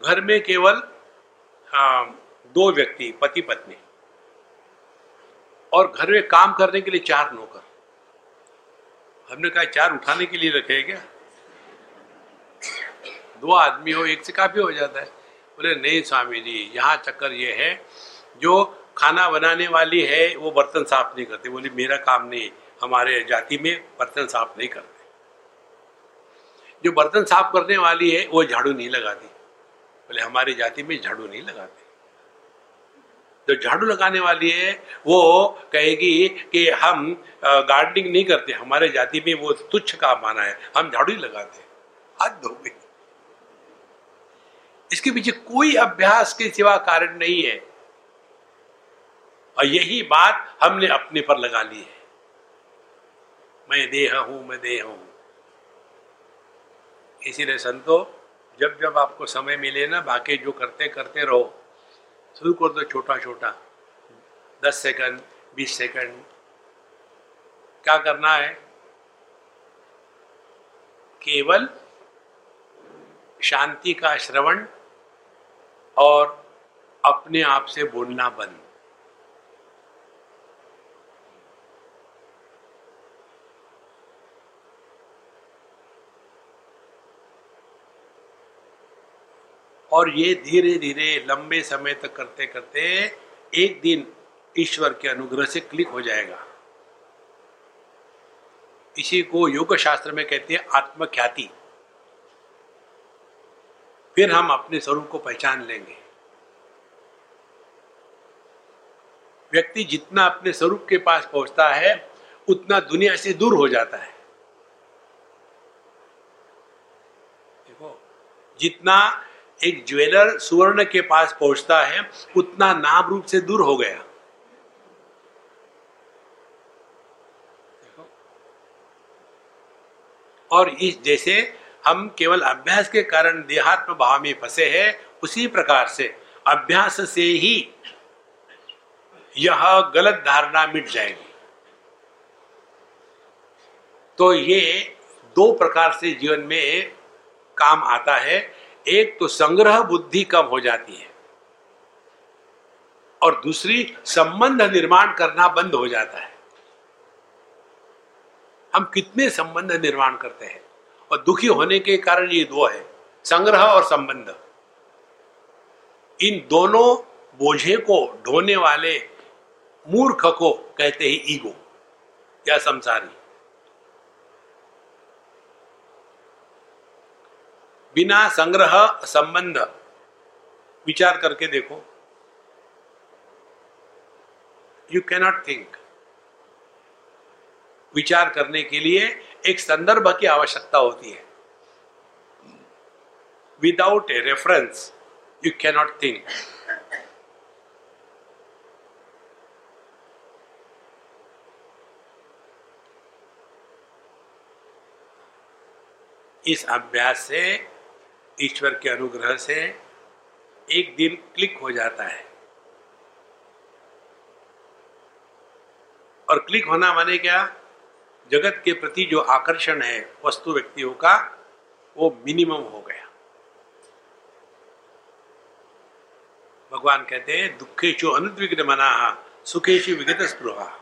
घर में केवल आ, दो व्यक्ति पति पत्नी और घर में काम करने के लिए चार नौकर। हमने कहा चार उठाने के लिए रखे क्या? दो आदमी हो एक से काफ़ी हो जाता है। बोले नहीं स्वामी जी यहाँ चक्कर ये है जो खाना बनाने वाली है वो बर्तन साफ़ नहीं करते। बोले मेरा काम नहीं हमारे जाति में बर्तन साफ़ नहीं करते। जो बर्तन साफ़ करने वाली है, वो झाड़ू नहीं लगाती। बोले, हमारी जाति में झाड़ू नहीं लगाते। जो झाड़ू लगाने वाली है, वो कहेगी कि हम गार्डनिंग नहीं करते। हमारे जाति में वो तुच्छ काम माना है। हम झाड़ू ही लगाते हाथ धो गई। इसके पीछे कोई अभ्यास के सिवा कारण नहीं है। और यही बात हमने अपने पर लगा ली है। मैं देह हूँ, मैं देह हूँ। इसीलिए संतो, जब जब आपको समय मिले ना, बाकी जो करते करते रहो। शुरू कर दो छोटा छोटा दस सेकंड, बीस सेकंड। क्या करना है? केवल शांति का श्रवण और अपने आप से बोलना बंद। और ये धीरे धीरे लंबे समय तक करते करते एक दिन ईश्वर के अनुग्रह से क्लिक हो जाएगा। इसी को योग शास्त्र में कहते हैं आत्मख्याति। फिर हम अपने स्वरूप को पहचान लेंगे। व्यक्ति जितना अपने स्वरूप के पास पहुँचता है, उतना दुनिया से दूर हो जाता है। देखो, जितना एक ज्वेलर सुवर्ण के पास पहुँचता है, उतना नाम रूप से दूर हो गया। और इस जैसे हम केवल अभ्यास के कारण देहात्म भाव में फंसे हैं, उसी प्रकार से अभ्यास से ही यह गलत धारणा मिट जाएगी। तो ये दो प्रकार से जीवन में काम आता है। एक तो संग्रह बुद्धि कम हो जाती है और दूसरी संबंध निर्माण करना बंद हो जाता है। हम कितने संबंध निर्माण करते हैं और दुखी होने के कारण ये दो है, संग्रह और संबंध। इन दोनों बोझे को ढोने वाले मूर्ख को कहते हैं ईगो या संसारी। बिना संग्रह संबंध। विचार करके देखो। यू कैनॉट थिंक विचार करने के लिए एक संदर्भ की आवश्यकता होती है। Without a reference you cannot think इस अभ्यास से ईश्वर के अनुग्रह से एक दिन क्लिक हो जाता है। और क्लिक होना माने क्या? जगत के प्रति जो आकर्षण है वस्तु व्यक्तियों का, वो मिनिमम हो गया। भगवान कहते हैं दुखे दुखेशु अनुद्विग्न मना सुखेशु विगत स्पृहा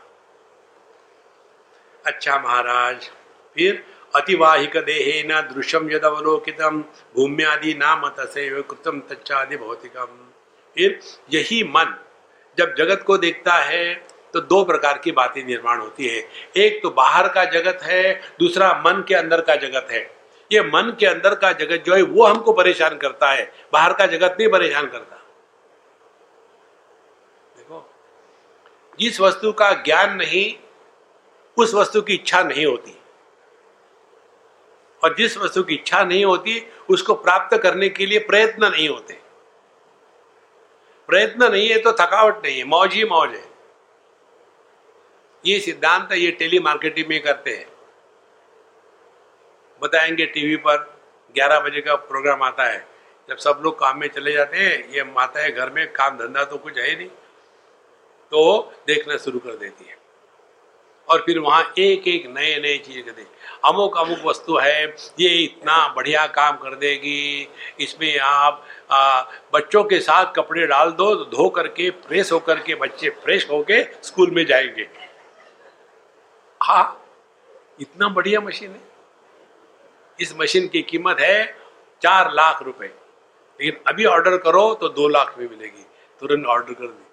अच्छा महाराज, फिर अतिवाहिक देहे न दृश्यम यद अवलोकितम भूम्यादि नाम तसेव कृतम तच्चादि भौतिकम। फिर यही मन जब जगत को देखता है तो दो प्रकार की बातें निर्माण होती है। एक तो बाहर का जगत है, दूसरा मन के अंदर का जगत है। ये मन के अंदर का जगत जो है, वो हमको परेशान करता है। बाहर का जगत नहीं परेशान करता। देखो, जिस वस्तु का ज्ञान नहीं, उस वस्तु की इच्छा नहीं होती। और जिस वस्तु की इच्छा नहीं होती, उसको प्राप्त करने के लिए प्रयत्न नहीं होते। प्रयत्न नहीं है तो थकावट नहीं है, मौज ही मौज है। ये सिद्धांत ये टेली मार्केटिंग में करते हैं। बताएँगे टीवी पर 11 बजे का प्रोग्राम आता है। जब सब लोग काम में चले जाते हैं, ये माता है घर में, काम धंधा तो कुछ है नहीं तो देखना शुरू कर देती है। और फिर वहाँ एक एक नए नए चीज़ करते अमुक अमुक वस्तु है ये इतना बढ़िया काम कर देगी। इसमें आप आ, बच्चों के साथ कपड़े डाल दो धो करके फ्रेश होकर के बच्चे फ्रेश होके स्कूल में जाएँगे। हाँ इतना बढ़िया मशीन है। इस मशीन की कीमत है चार लाख रुपए। लेकिन अभी ऑर्डर करो तो दो लाख में मिलेगी। तुरंत ऑर्डर कर दी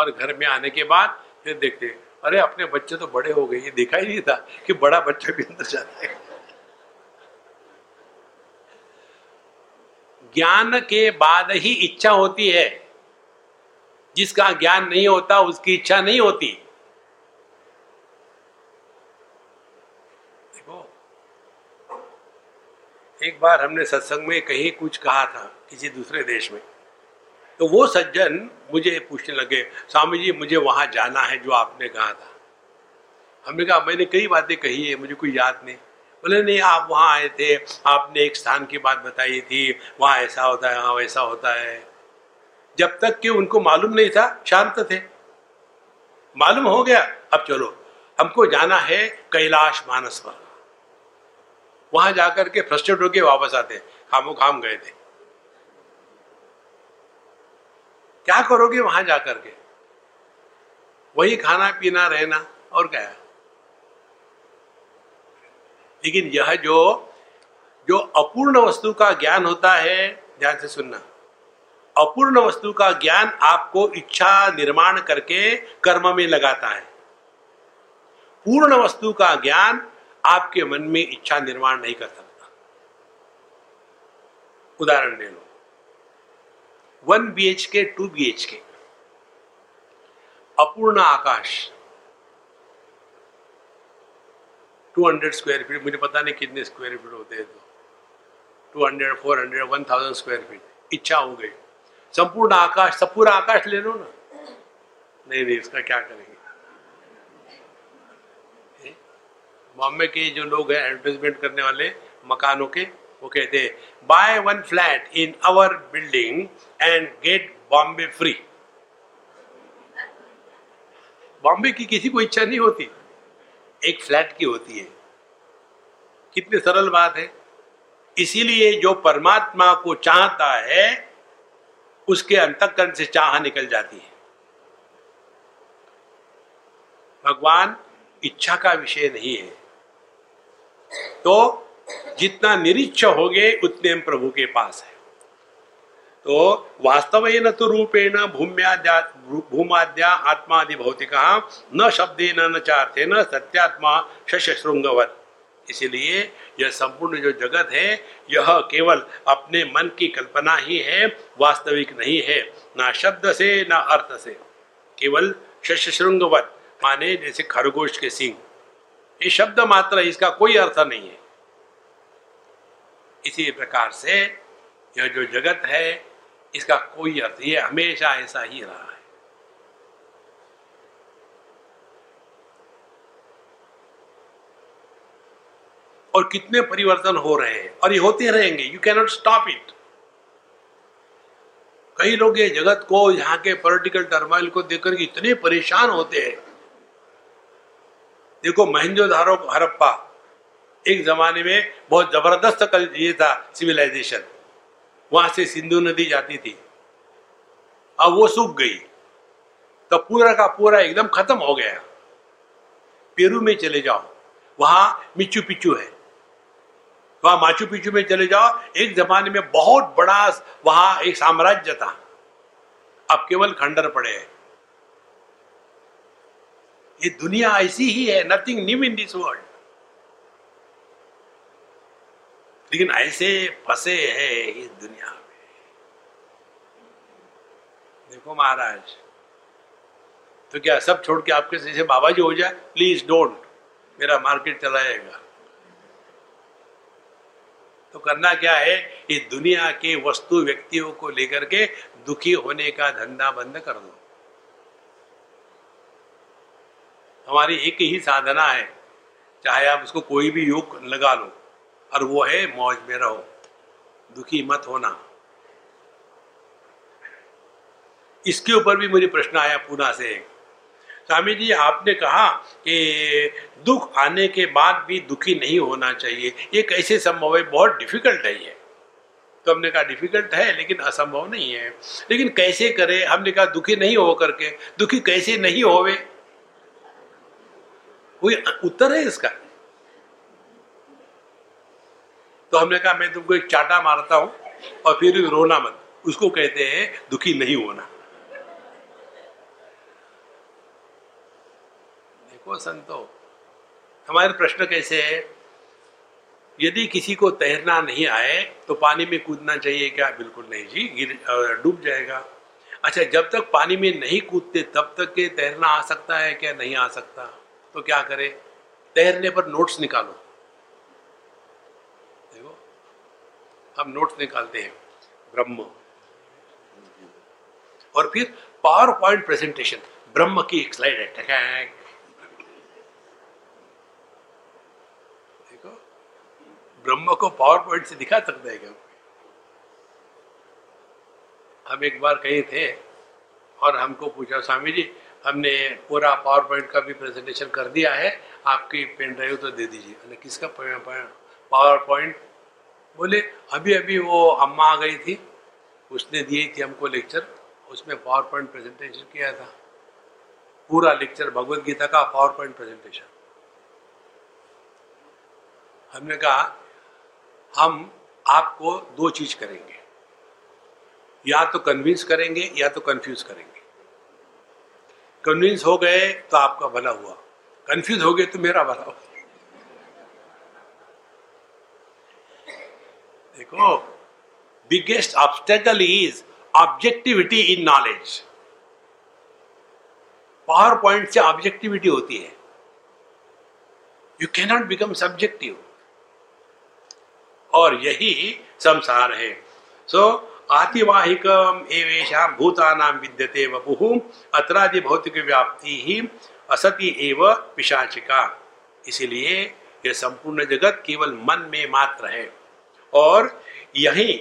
और घर में आने के बाद फिर देखते अरे अपने बच्चे तो बड़े हो गए, ये देखा ही नहीं था कि बड़ा बच्चा भी अंदर जाता है। ज्ञान के बाद ही इच्छा होती है। जिसका ज्ञान नहीं होता, उसकी इच्छा नहीं होती। देखो, एक बार हमने सत्संग में कहीं कुछ कहा था किसी दूसरे देश में। तो वो सज्जन मुझे पूछने लगे, स्वामी जी, मुझे वहाँ जाना है, जो आपने कहा था। हमने कहा, मैंने कई बातें कही है, मुझे कोई याद नहीं। बोले, नहीं, आप वहाँ आए थे, आपने एक स्थान की बात बताई थी, वहाँ ऐसा होता है, वहाँ वैसा होता है। जब तक कि उनको मालूम नहीं था, शांत थे। मालूम हो गया, अब चलो, हमको जाना है कैलाश मानस पर। वहाँ जाकर के फ्रस्ट्रेट होके वापस आते खामो खाम गए थे। क्या करोगे वहाँ जाकर के? वही खाना, पीना, रहना और क्या है? लेकिन यह जो जो अपूर्ण वस्तु का ज्ञान होता है, ध्यान से सुनना। अपूर्ण वस्तु का ज्ञान आपको इच्छा निर्माण करके कर्म में लगाता है। पूर्ण वस्तु का ज्ञान आपके मन में इच्छा निर्माण नहीं कर सकता। उदाहरण ले लो। One B H K two B H K अपूर्ण आकाश 200 स्क्वायर फीट मुझे पता नहीं कितने स्क्वायर फीट होते हैं तो। 200, 400, 1000 स्क्वायर फीट इच्छा हो गई। संपूर्ण आकाश सब पूरा आकाश ले लो ना। नहीं नहीं इसका क्या करेंगे? बॉम्बे के जो लोग हैं एडवर्टाइजमेंट करने वाले मकानों के कहते हैं buy one flat in our building and get Bombay free Bombay की किसी को इच्छा नहीं होती। एक फ्लैट की होती है। कितनी सरल बात है। इसीलिए जो परमात्मा को चाहता है, उसके अंतकरण से चाह निकल जाती है। भगवान इच्छा का विषय नहीं है। तो जितना निरीक्ष हो गए उतने हम प्रभु के पास है। तो वास्तव न तो रूपेण भूम्याद्या, भूमाद्या आत्मादि भौतिक, न शब्दे न चार्थे न सत्यात्मा शशृंगवत इसीलिए यह संपूर्ण जो जगत है, यह केवल अपने मन की कल्पना ही है, वास्तविक नहीं है, ना शब्द से, ना अर्थ से। केवल शशृंगवत माने जैसे खरगोश के सिंह। ये शब्द मात्र, इसका कोई अर्थ नहीं है। इसी प्रकार से यह जो जगत है, इसका कोई अर्थ ये हमेशा ऐसा ही रहा है। और कितने परिवर्तन हो रहे हैं, और ये होते रहेंगे यू कैनॉट स्टॉप इट कई लोग ये जगत को, यहाँ के पॉलिटिकल टर्माइल को देखकर इतने परेशान होते हैं। देखो महेंद्र धारो हरप्पा एक जमाने में बहुत ज़बरदस्त कल ये था सिविलाइजेशन वहाँ से सिंधु नदी जाती थी। अब वो सूख गई। तो पूरा का पूरा एकदम खत्म हो गया। पेरू में चले जाओ। वहाँ मिचू पिचू है। वहाँ माचू पिचू में चले जाओ। एक जमाने में बहुत बड़ा वहाँ एक साम्राज्य था। अब केवल खंडर पड़े हैं। ये दुनिया ऐसी ही है nothing new in this world लेकिन ऐसे फंसे हैं इस दुनिया में। देखो महाराज तो क्या सब छोड़ के आपके जैसे बाबा जी हो जाए? प्लीज़ डोंट मेरा मार्केट चला जाएगा तो करना क्या है? इस दुनिया के वस्तु व्यक्तियों को लेकर के दुखी होने का धंधा बंद कर दो। हमारी एक ही साधना है, चाहे आप उसको कोई भी योग लगा लो। और वो है मौज में रहो। दुखी मत होना। इसके ऊपर भी मुझे प्रश्न आया पूना से। स्वामी जी, आपने कहा कि दुख आने के बाद भी दुखी नहीं होना चाहिए। ये कैसे संभव है? बहुत डिफ़िकल्ट है ये। तो हमने कहा डिफ़िकल्ट है, लेकिन असंभव नहीं है। लेकिन कैसे करे? हमने कहा, दुखी नहीं हो करके। दुखी कैसे नहीं होवे? कोई उत्तर है इसका? तो हमने कहा, मैं तुमको एक चाटा मारता हूँ और फिर रोना मत। उसको कहते हैं, दुखी नहीं होना। देखो संतो, हमारे प्रश्न कैसे है? यदि किसी को तैरना नहीं आए तो पानी में कूदना चाहिए क्या? बिल्कुल नहीं जी, गिर डूब जाएगा। अच्छा जब तक पानी में नहीं कूदते, तब तक के तैरना आ सकता है क्या? नहीं आ सकता। तो क्या करे? तैरने पर नोट्स निकालो देखो हम नोट्स निकालते हैं, ब्रह्म। और फिर पावर पॉइंट प्रेजेंटेशन ब्रह्म की एक स्लाइड है देखो, ब्रह्म को पावर पॉइंट से दिखा सकता है क्या? हम एक बार कहीं थे और हमको पूछा, स्वामी जी, हमने पूरा पावर पॉइंट का भी प्रेजेंटेशन कर दिया है, आपकी पेन ड्राइव तो दे दीजिए। किसका पावर पॉइंट बोले, अभी अभी वो अम्मा आ गई थी। उसने दी थी हमको लेक्चर उसमें पावर पॉइंट प्रेजेंटेशन किया था। पूरा लेक्चर भगवत गीता का पावर पॉइंट प्रेजेंटेशन हमने कहा, हम आपको दो चीज़ करेंगे। या तो कन्विंस करेंगे, या तो कंफ्यूज करेंगे। कन्विंस हो गए तो आपका भला हुआ। कंफ्यूज हो गए तो मेरा भला हुआ। देखो biggest obstacle is objectivity in knowledge power point से ऑब्जेक्टिविटी होती है। यू कैनॉट बिकम सब्जेक्टिव और यही संसार है। सो आतिवाहिक एवेशा भूतानाम विद्यते वपु, अत्रादि भौतिक व्याप्ति ही असति एव पिशाचिका। इसलिए यह संपूर्ण जगत केवल मन में मात्र है। और यही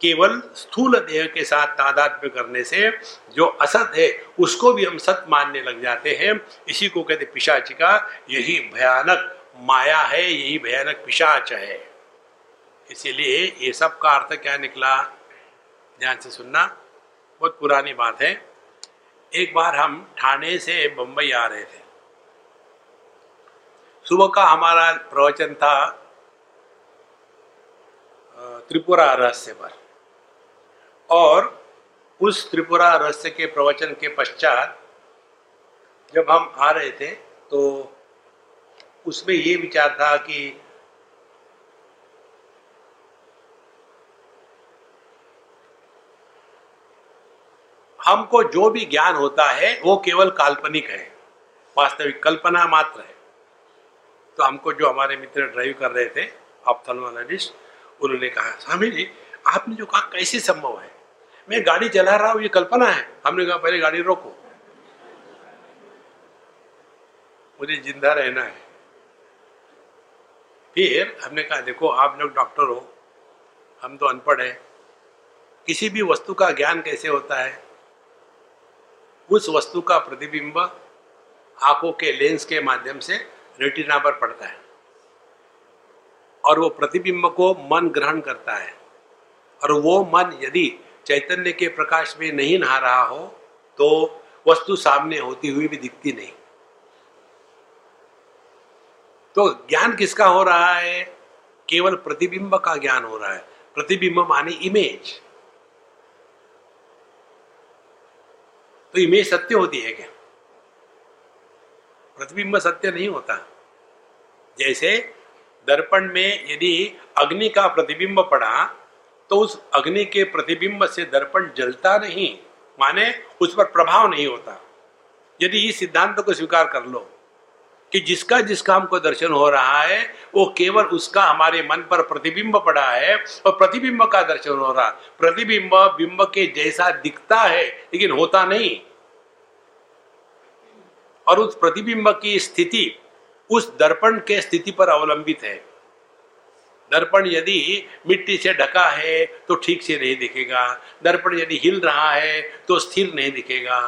केवल स्थूल देह के साथ तादात्म्य करने से जो असत है, उसको भी हम सत मानने लग जाते हैं। इसी को कहते पिशाचिका यही भयानक माया है, यही भयानक पिशाच है। इसीलिए ये सब का अर्थ क्या निकला? ध्यान से सुनना। बहुत पुरानी बात है। एक बार हम ठाणे से बंबई आ रहे थे। सुबह का हमारा प्रवचन था त्रिपुरा रहस्य पर और उस त्रिपुरा रहस्य के प्रवचन के पश्चात जब हम आ रहे थे तो उसमें ये विचार था कि हमको जो भी ज्ञान होता है, वो केवल काल्पनिक है, वास्तविक कल्पना मात्र है। तो हमको जो हमारे मित्र ड्राइव कर रहे थे ऑप्थोलमोलॉजिस्ट उन्होंने कहा, स्वामी जी, आपने जो कहा, कैसे संभव है? मैं गाड़ी चला रहा हूँ, ये कल्पना है। हमने कहा, पहले गाड़ी रोको। मुझे ज़िंदा रहना है। फिर हमने कहा, देखो, आप लोग डॉक्टर हो, हम तो अनपढ़ है। किसी भी वस्तु का ज्ञान कैसे होता है? उस वस्तु का प्रतिबिंब आँखों के लेंस के माध्यम से रेटिना पर पड़ता है। और वो प्रतिबिंब को मन ग्रहण करता है। और वो मन यदि चैतन्य के प्रकाश में नहीं नहा रहा हो तो वस्तु सामने होती हुई भी दिखती नहीं। तो ज्ञान किसका हो रहा है? केवल प्रतिबिंब का ज्ञान हो रहा है। प्रतिबिंब माने इमेज तो इमेज सत्य होती है क्या? प्रतिबिंब सत्य नहीं होता। जैसे दर्पण में यदि अग्नि का प्रतिबिंब पड़ा तो उस अग्नि के प्रतिबिंब से दर्पण जलता नहीं, माने उस पर प्रभाव नहीं होता। यदि इस सिद्धांत को स्वीकार कर लो, कि जिसका जिसका हमको दर्शन हो रहा है, वो केवल उसका हमारे मन पर प्रतिबिंब पड़ा है, और प्रतिबिंब का दर्शन हो रहा। प्रतिबिंब, बिंब के जैसा दिखता है, लेकिन होता नहीं। और उस प्रतिबिंब की स्थिति उस दर्पण के स्थिति पर अवलंबित है। दर्पण यदि मिट्टी से ढका है तो ठीक से नहीं दिखेगा। दर्पण यदि हिल रहा है तो स्थिर नहीं दिखेगा।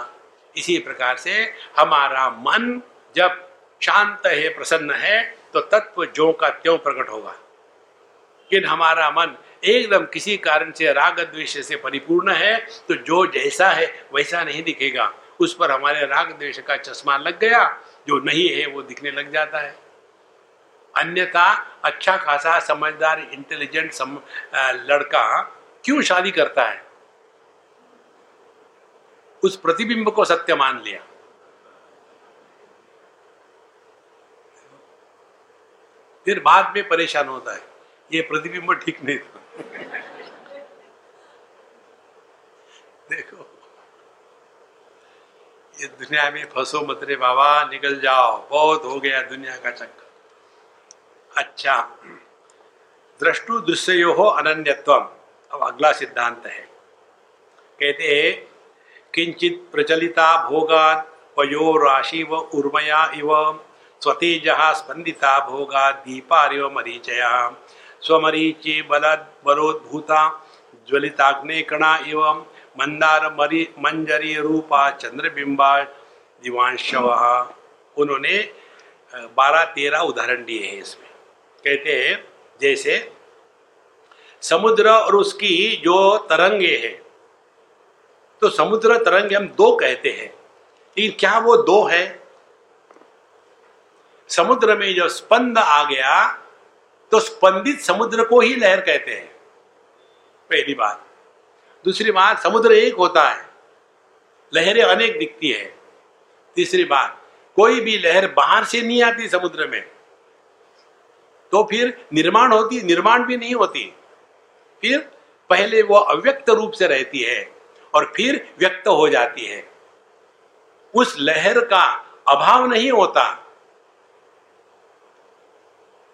इसी प्रकार से हमारा मन जब शांत है, प्रसन्न है तो तत्व जो का त्यों प्रकट होगा। लेकिन हमारा मन एकदम किसी कारण से राग द्वेष से परिपूर्ण है तो जो जैसा है, वैसा नहीं दिखेगा। उस पर हमारे राग द्वेष का चश्मा लग गया जो नहीं है वो दिखने लग जाता है। अन्यथा अच्छा खासा समझदार इंटेलिजेंट सम, लड़का क्यों शादी करता है? उस प्रतिबिंब को सत्य मान लिया। फिर बाद में परेशान होता है ये प्रतिबिंब ठीक नहीं था। *laughs* देखो ये दुनिया में फंसो मत रे बाबा, निकल जाओ। बहुत हो गया दुनिया का चक्कर। अच्छा। दृष्टु दृश्यो हो अनन्यत्व। अब अगला सिद्धांत है। कहते हैं, किंचित प्रचलिता भोगान, पयो राशि व उर्मया इव, स्वतेज स्पंदिता भोगा दीपारिव मरीचया। स्वमरीचि बल बलोद्भूता, ज्वलिताग्ने कणा एवं मंदार मरी मंजरी रूपा चंद्रबिंबा दिवांश उन्होंने बारह तेरह उदाहरण दिए हैं इसमें। कहते हैं, जैसे, समुद्र और उसकी जो तरंगे हैं। तो समुद्र तरंग हम दो कहते हैं, लेकिन क्या वो दो है? समुद्र में जो स्पंद आ गया तो स्पंदित समुद्र को ही लहर कहते हैं। पहली बात। दूसरी बात, समुद्र एक होता है। लहरें अनेक दिखती है। तीसरी बात, कोई भी लहर बाहर से नहीं आती समुद्र में। तो फिर निर्माण होती, निर्माण भी नहीं होती। फिर पहले वो अव्यक्त रूप से रहती है और फिर व्यक्त हो जाती है। उस लहर का अभाव नहीं होता,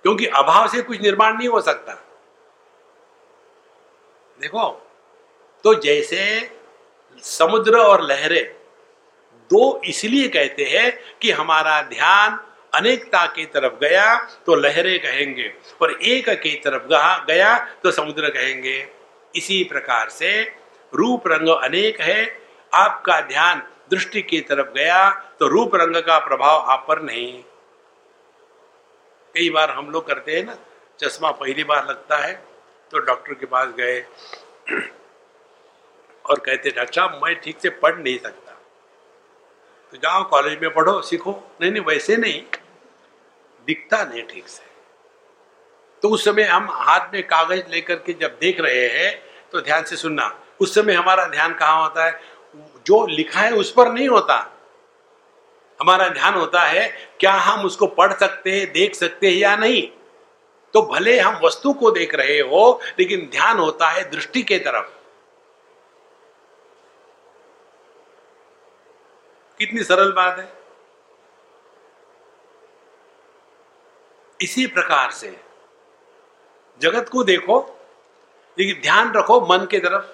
क्योंकि अभाव से कुछ निर्माण नहीं हो सकता। देखो तो जैसे समुद्र और लहरें दो इसलिए कहते हैं कि हमारा ध्यान अनेकता की तरफ़ गया तो लहरें कहेंगे और एक की तरफ़ गया तो समुद्र कहेंगे। इसी प्रकार से रूप रंग अनेक है, आपका ध्यान दृष्टि की तरफ़ गया तो रूप रंग का प्रभाव आप पर नहीं। कई बार हम लोग करते हैं ना, चश्मा पहली बार लगता है तो डॉक्टर के पास गए। और कहते, डॉक्टर साहब, मैं ठीक से पढ़ नहीं सकता। तो जाओ कॉलेज में पढ़ो, सीखो। नहीं नहीं, वैसे नहीं। दिखता नहीं ठीक से। तो उस समय हम हाथ में कागज़ लेकर के जब देख रहे हैं तो ध्यान से सुनना। उस समय हमारा ध्यान कहाँ होता है? जो लिखा है उस पर नहीं होता। हमारा ध्यान होता है, क्या हम उसको पढ़ सकते हैं, देख सकते हैं या नहीं? तो भले हम वस्तु को देख रहे हो, लेकिन ध्यान होता है दृष्टि के तरफ़। कितनी सरल बात है। इसी प्रकार से जगत को देखो, लेकिन ध्यान रखो मन के तरफ़।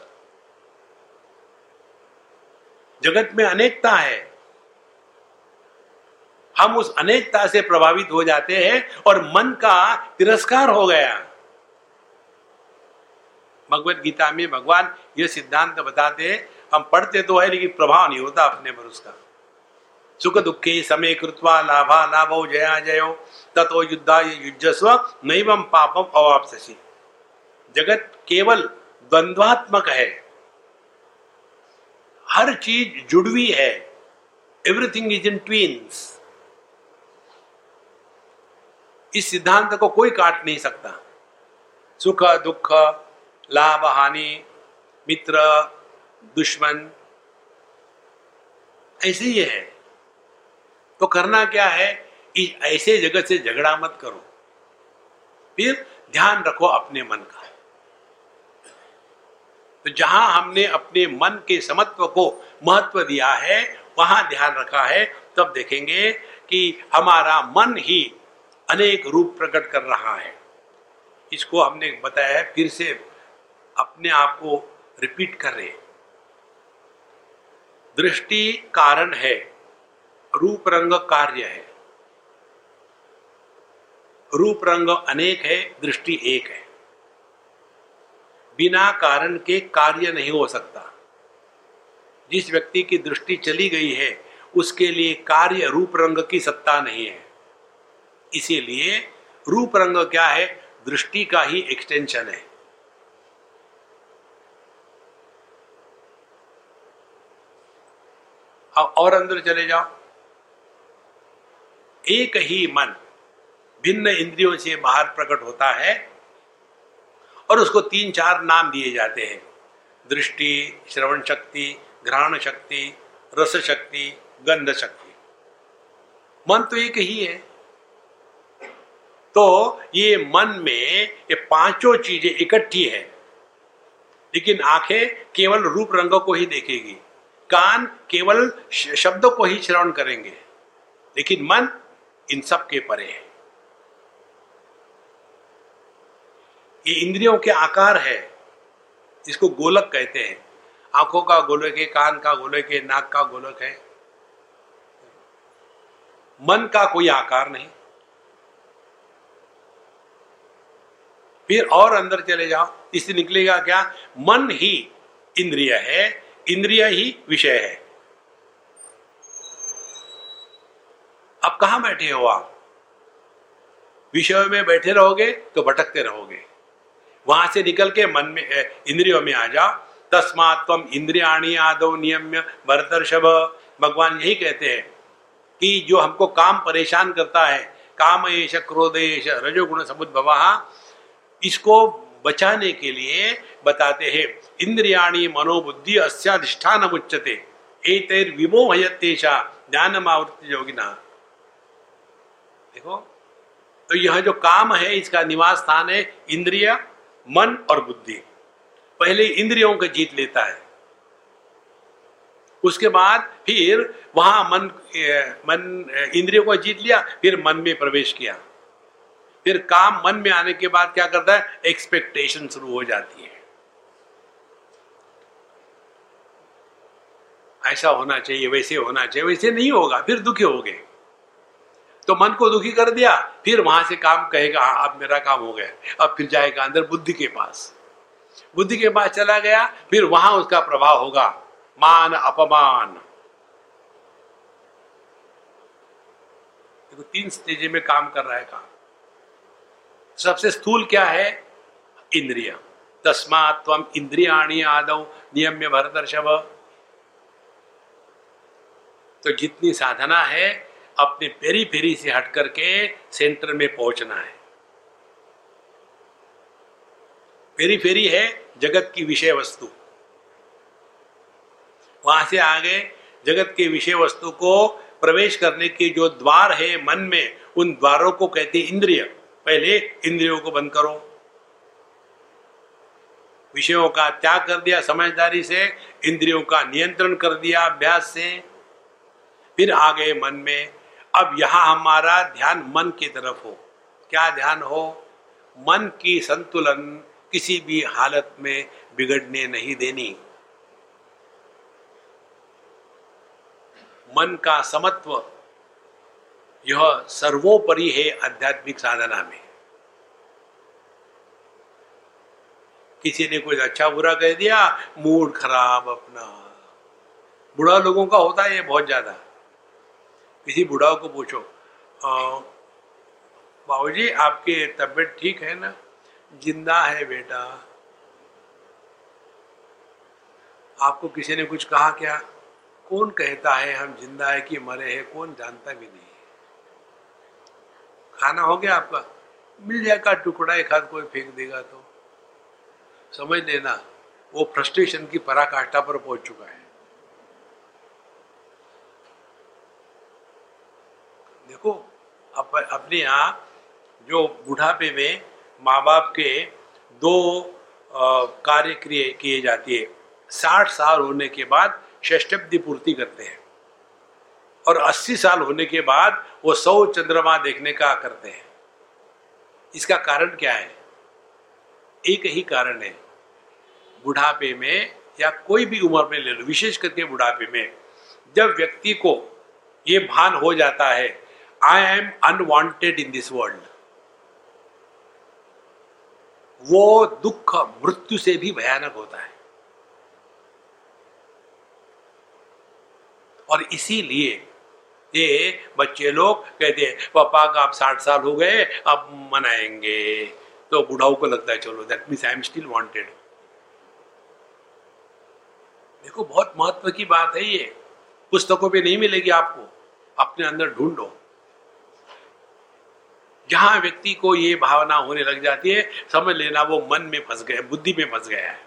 जगत में अनेकता है। हम उस अनेकता से प्रभावित हो जाते हैं और मन का तिरस्कार हो गया। भगवत गीता में भगवान यह सिद्धांत बताते हैं, हम पढ़ते तो है, लेकिन प्रभाव नहीं होता अपने पर उसका। सुख दुखे समय कृत्वा लाभा लाभो जया जयो। तथो युद्धा युजस्व नैवम पापम अवापसी जगत केवल द्वंद्वात्मक है। हर चीज़ जुड़वी है। एवरीथिंग इज़ इन ट्वीन्स इस सिद्धांत को कोई काट नहीं सकता। सुख, दुख, लाभ, हानि, मित्र, दुश्मन, ऐसे ही है। तो करना क्या है इस ऐसे जगत से झगड़ा मत करो। फिर ध्यान रखो अपने मन का। तो जहाँ हमने अपने मन के समत्व को महत्व दिया है, वहाँ ध्यान रखा है, तब देखेंगे कि हमारा मन ही अनेक रूप प्रकट कर रहा है। इसको हमने बताया है, फिर से अपने आप को रिपीट कर रहे दृष्टि कारण है। रूप रंग कार्य है। रूप रंग अनेक है, दृष्टि एक है। बिना कारण के कार्य नहीं हो सकता। जिस व्यक्ति की दृष्टि चली गई है, उसके लिए कार्य रूप रंग की सत्ता नहीं है। इसीलिए रूप रंग क्या है? दृष्टि का ही एक्सटेंशन है। अब और अंदर चले जाओ। एक ही मन भिन्न इंद्रियों से बाहर प्रकट होता है और उसको तीन चार नाम दिए जाते हैं। दृष्टि, श्रवण शक्ति, घ्राण शक्ति, रस शक्ति, गंध शक्ति। मन तो एक ही है। तो ये मन में ये पाँचों चीज़ें इकट्ठी है, लेकिन आँखें केवल रूप रंग को ही देखेगी। कान केवल शब्दों को ही श्रवण करेंगे, लेकिन मन इन सब के परे है। ये इंद्रियों के आकार है, इसको गोलक कहते हैं। आँखों का गोलक है, कान का गोलक है, नाक का गोलक है। मन का कोई आकार नहीं। फिर और अंदर चले जाओ, इससे निकलेगा क्या? मन ही इंद्रिय है, इंद्रिय ही विषय है। अब कहाँ बैठे हो आप? विषय में बैठे रहोगे तो भटकते रहोगे। वहाँ से निकल के मन में इंद्रियों में आ जाओ तस्मात तम इंद्रियाणी आदो नियम्य भरतर्षभ। भगवान यही कहते हैं कि जो हमको काम परेशान करता है, काम एश क्रोधेश रजोगुण समुद्भव इसको बचाने के लिए बताते हैं, इंद्रियाणी मनोबुद्धि अस्याधिष्ठान उच्चते विमोहयतेशा ज्ञानमावृत्ति योगिना देखो तो यह जो काम है, इसका निवास स्थान है इंद्रिय, मन और बुद्धि। पहले इंद्रियों को जीत लेता है। उसके बाद फिर वहाँ मन मन इंद्रियों को जीत लिया, फिर मन में प्रवेश किया। फिर काम मन में आने के बाद क्या करता है? एक्सपेक्टेशन शुरू हो जाती है। ऐसा होना चाहिए, वैसे होना चाहिए, वैसे नहीं होगा, फिर दुखी हो गए तो मन को दुखी कर दिया, फिर वहाँ से काम कहेगा हाँ अब मेरा काम हो गया, अब फिर जाएगा अंदर बुद्धि के पास। बुद्धि के पास चला गया, फिर वहाँ उसका प्रभाव होगा, मान अपमान। देखो, तीन स्टेज में काम कर रहा है काम। सबसे स्थूल क्या है? इंद्रिय। तस्मात तम इंद्रियाणी आदव नियम्य भरदर्शव तो जितनी साधना है अपने पेरी फेरी से हट करके सेंटर में पहुँचना है। पेरी फेरी है जगत की विषय वस्तु। वहाँ से आगे जगत के विषय वस्तु को प्रवेश करने के जो द्वार है मन में, उन द्वारों को कहते इंद्रिय। पहले इंद्रियों को बंद करो। विषयों का त्याग कर दिया, समझदारी से इंद्रियों का नियंत्रण कर दिया, अभ्यास से। फिर आ गए मन में अब यहाँ हमारा ध्यान मन की तरफ़ हो। क्या ध्यान हो? मन की संतुलन किसी भी हालत में बिगड़ने नहीं देनी। मन का समत्व, यह सर्वोपरि है आध्यात्मिक साधना में। किसी ने कुछ अच्छा बुरा कह दिया, मूड खराब अपना। बुरा लोगों का होता है ये बहुत ज़्यादा। किसी बुढ़ाओ को पूछो। बाबू जी आपकी तबीयत ठीक है ना? ज़िंदा है बेटा। आपको किसी ने कुछ कहा क्या? कौन कहता है हम ज़िंदा है कि मरे हैं? कौन जानता भी नहीं। खाना हो गया आपका? मिल जाएगा, टुकड़ा एक हाथ कोई फेंक देगा तो। समझ लेना, वो फ्रस्ट्रेशन की पराकाष्ठा पर पहुँच चुका है। देखो अप, अपने यहाँ जो बुढ़ापे में माँ बाप के दो कार्य क्रिय किए जाती है। साठ साल होने के बाद षष्टब्दी पूर्ति करते हैं और अस्सी साल होने के बाद वो सौ चंद्रमा देखने का करते हैं। इसका कारण क्या है? एक ही कारण है। बुढ़ापे में या कोई भी उम्र में ले लो विशेष करके बुढ़ापे में जब व्यक्ति को ये भान हो जाता है I am unwanted in this world वो दुख, मृत्यु से भी भयानक होता है। और इसीलिए ये बच्चे लोग कहते हैं, पापा का आप साठ साल हो गए, अब मनाएँगे। तो बुढ़ाओं को लगता है, चलो that means I am still wanted देखो, बहुत महत्व की बात है ये। पुस्तकों पे नहीं मिलेगी आपको। अपने अंदर ढूंढो। जहाँ व्यक्ति को ये भावना होने लग जाती है, समझ लेना वो मन में फंस गया बुद्धि में फंस गया है।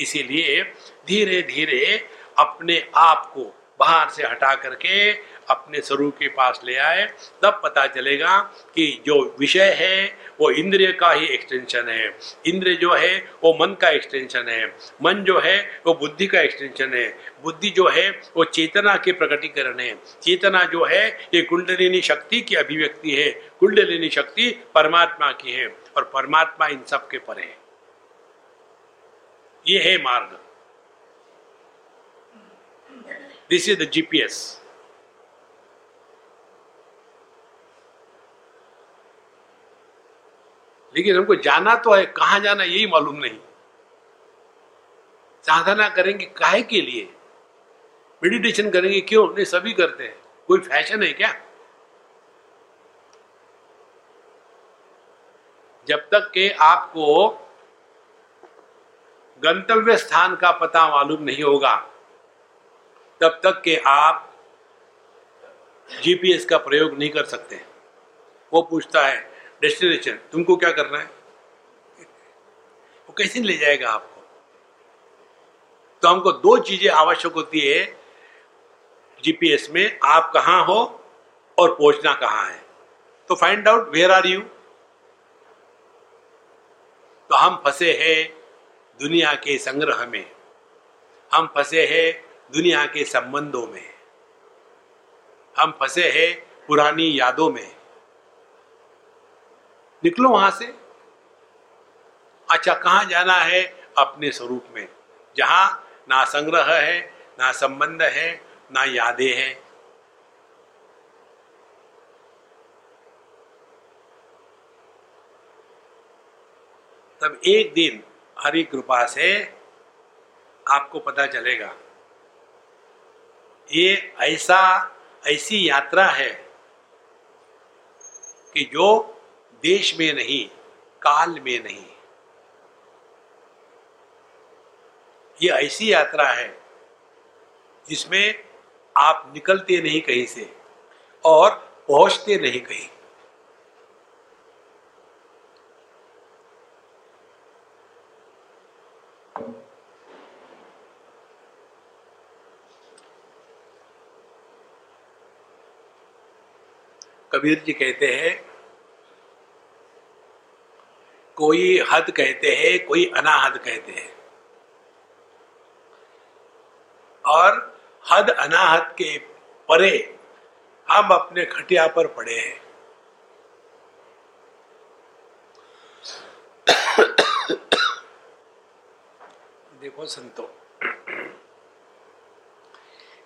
इसीलिए धीरे धीरे अपने आप को बाहर से हटा करके अपने स्वरूप के पास ले आए, तब पता चलेगा कि जो विषय है, वो इंद्रिय का ही एक्सटेंशन है। इंद्रिय जो है, वो मन का एक्सटेंशन है। मन जो है, वो बुद्धि का एक्सटेंशन है। बुद्धि जो है, वो चेतना के प्रकटीकरण है। चेतना जो है, ये कुंडलिनी शक्ति की अभिव्यक्ति है। कुंडलिनी शक्ति परमात्मा की है और परमात्मा इन सब के परे है। ये है मार्ग। दिस इज़ द जीपीएस लेकिन हमको जाना तो है, कहाँ जाना यही मालूम नहीं। साधना करेंगे काहे के लिए? मेडिटेशन करेंगे क्यों? नहीं, सभी करते हैं। कोई फ़ैशन है क्या? जब तक के आपको गंतव्य स्थान का पता मालूम नहीं होगा, तब तक के आप जीपीएस का प्रयोग नहीं कर सकते। वो पूछता है डेस्टिनेशन तुमको क्या करना है? वो कैसे ले जाएगा आपको? तो हमको दो चीज़ें आवश्यक होती है जीपीएस में, आप कहाँ हो और पहुँचना कहाँ है। तो find out where are you तो हम फंसे हैं दुनिया के संग्रह में। हम फंसे हैं दुनिया के संबंधों में। हम फंसे हैं पुरानी यादों में। निकलो वहाँ से। अच्छा कहाँ जाना है? अपने स्वरूप में। जहाँ ना संग्रह है, ना संबंध है, ना यादें हैं। तब एक दिन हरि कृपा से आपको पता चलेगा, ये ऐसा, ऐसी यात्रा है कि जो देश में नहीं, काल में नहीं। ये ऐसी यात्रा है जिसमें आप निकलते नहीं कहीं से और पहुँचते नहीं कहीं। कबीर जी कहते हैं कोई हद कहते हैं, कोई अनाहद कहते हैं। और हद अनाहद के परे हम अपने खटिया पर पड़े हैं। देखो संतो,